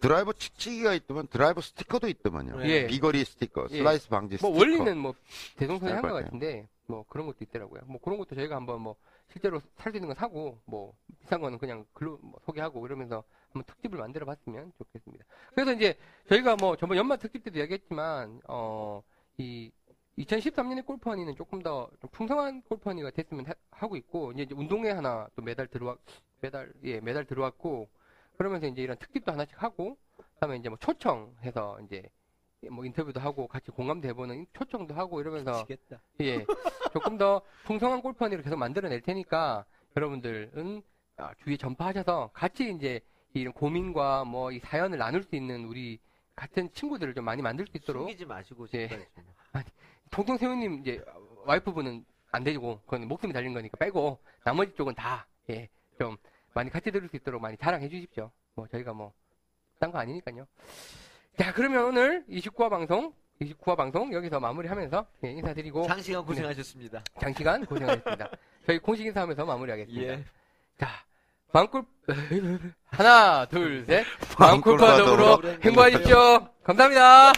B: 드라이버 칙칙이가 있더만 드라이버 스티커도 있더만요.
A: 예.
B: 비거리 스티커,
A: 예.
B: 슬라이스 방지
A: 뭐
B: 스티커.
A: 원리는 뭐 대동소이 한 것
B: 같아요.
A: 같은데 뭐 그런 것도 있더라고요. 뭐 그런 것도 저희가 한번 뭐 실제로 살 수 있는 거 사고 뭐 비싼 거는 그냥 글로 뭐 소개하고 이러면서 한번 특집을 만들어 봤으면 좋겠습니다. 그래서 이제 저희가 뭐 전번 연말 특집 때도 이야기했지만 어 이 2013년에 골프원이는 조금 더좀 풍성한 골프원이가 됐으면 하, 고 있고 이제 운동회 하나 또 매달 들어왔 매달 예 매달 들어왔고 그러면서 이제 이런 특집도 하나씩 하고 그다음에 이제 뭐 초청해서 이제 뭐 인터뷰도 하고 같이 공감도 해보는 초청도 하고 이러면서
C: 미치겠다.
A: 예 조금 더 풍성한 골프원이를 계속 만들어낼 테니까 여러분들은 아, 주위에 전파하셔서 같이 이제 이런 고민과 뭐 이 사연을 나눌 수 있는 우리 같은 친구들을 좀 많이 만들 수 있도록
C: 숨기지 마시고
A: 예.
C: 좀.
A: 통통 세우님 이제 와이프분은 안 되고 그건 목숨이 달린 거니까 빼고 나머지 쪽은 다 예 좀 많이 같이 들을 수 있도록 많이 자랑해 주십시오. 뭐 저희가 뭐 딴 거 아니니까요. 자 그러면 오늘 29화 방송 29화 방송 여기서 마무리하면서 예, 인사드리고
C: 장시간 고생하셨습니다.
A: 장시간 고생하셨습니다. (laughs) 저희 공식 인사하면서 마무리하겠습니다.
C: 예.
A: 자 방꿀 (laughs) 하나 둘 셋 방꿀파적으로 행복하십시오. 감사합니다.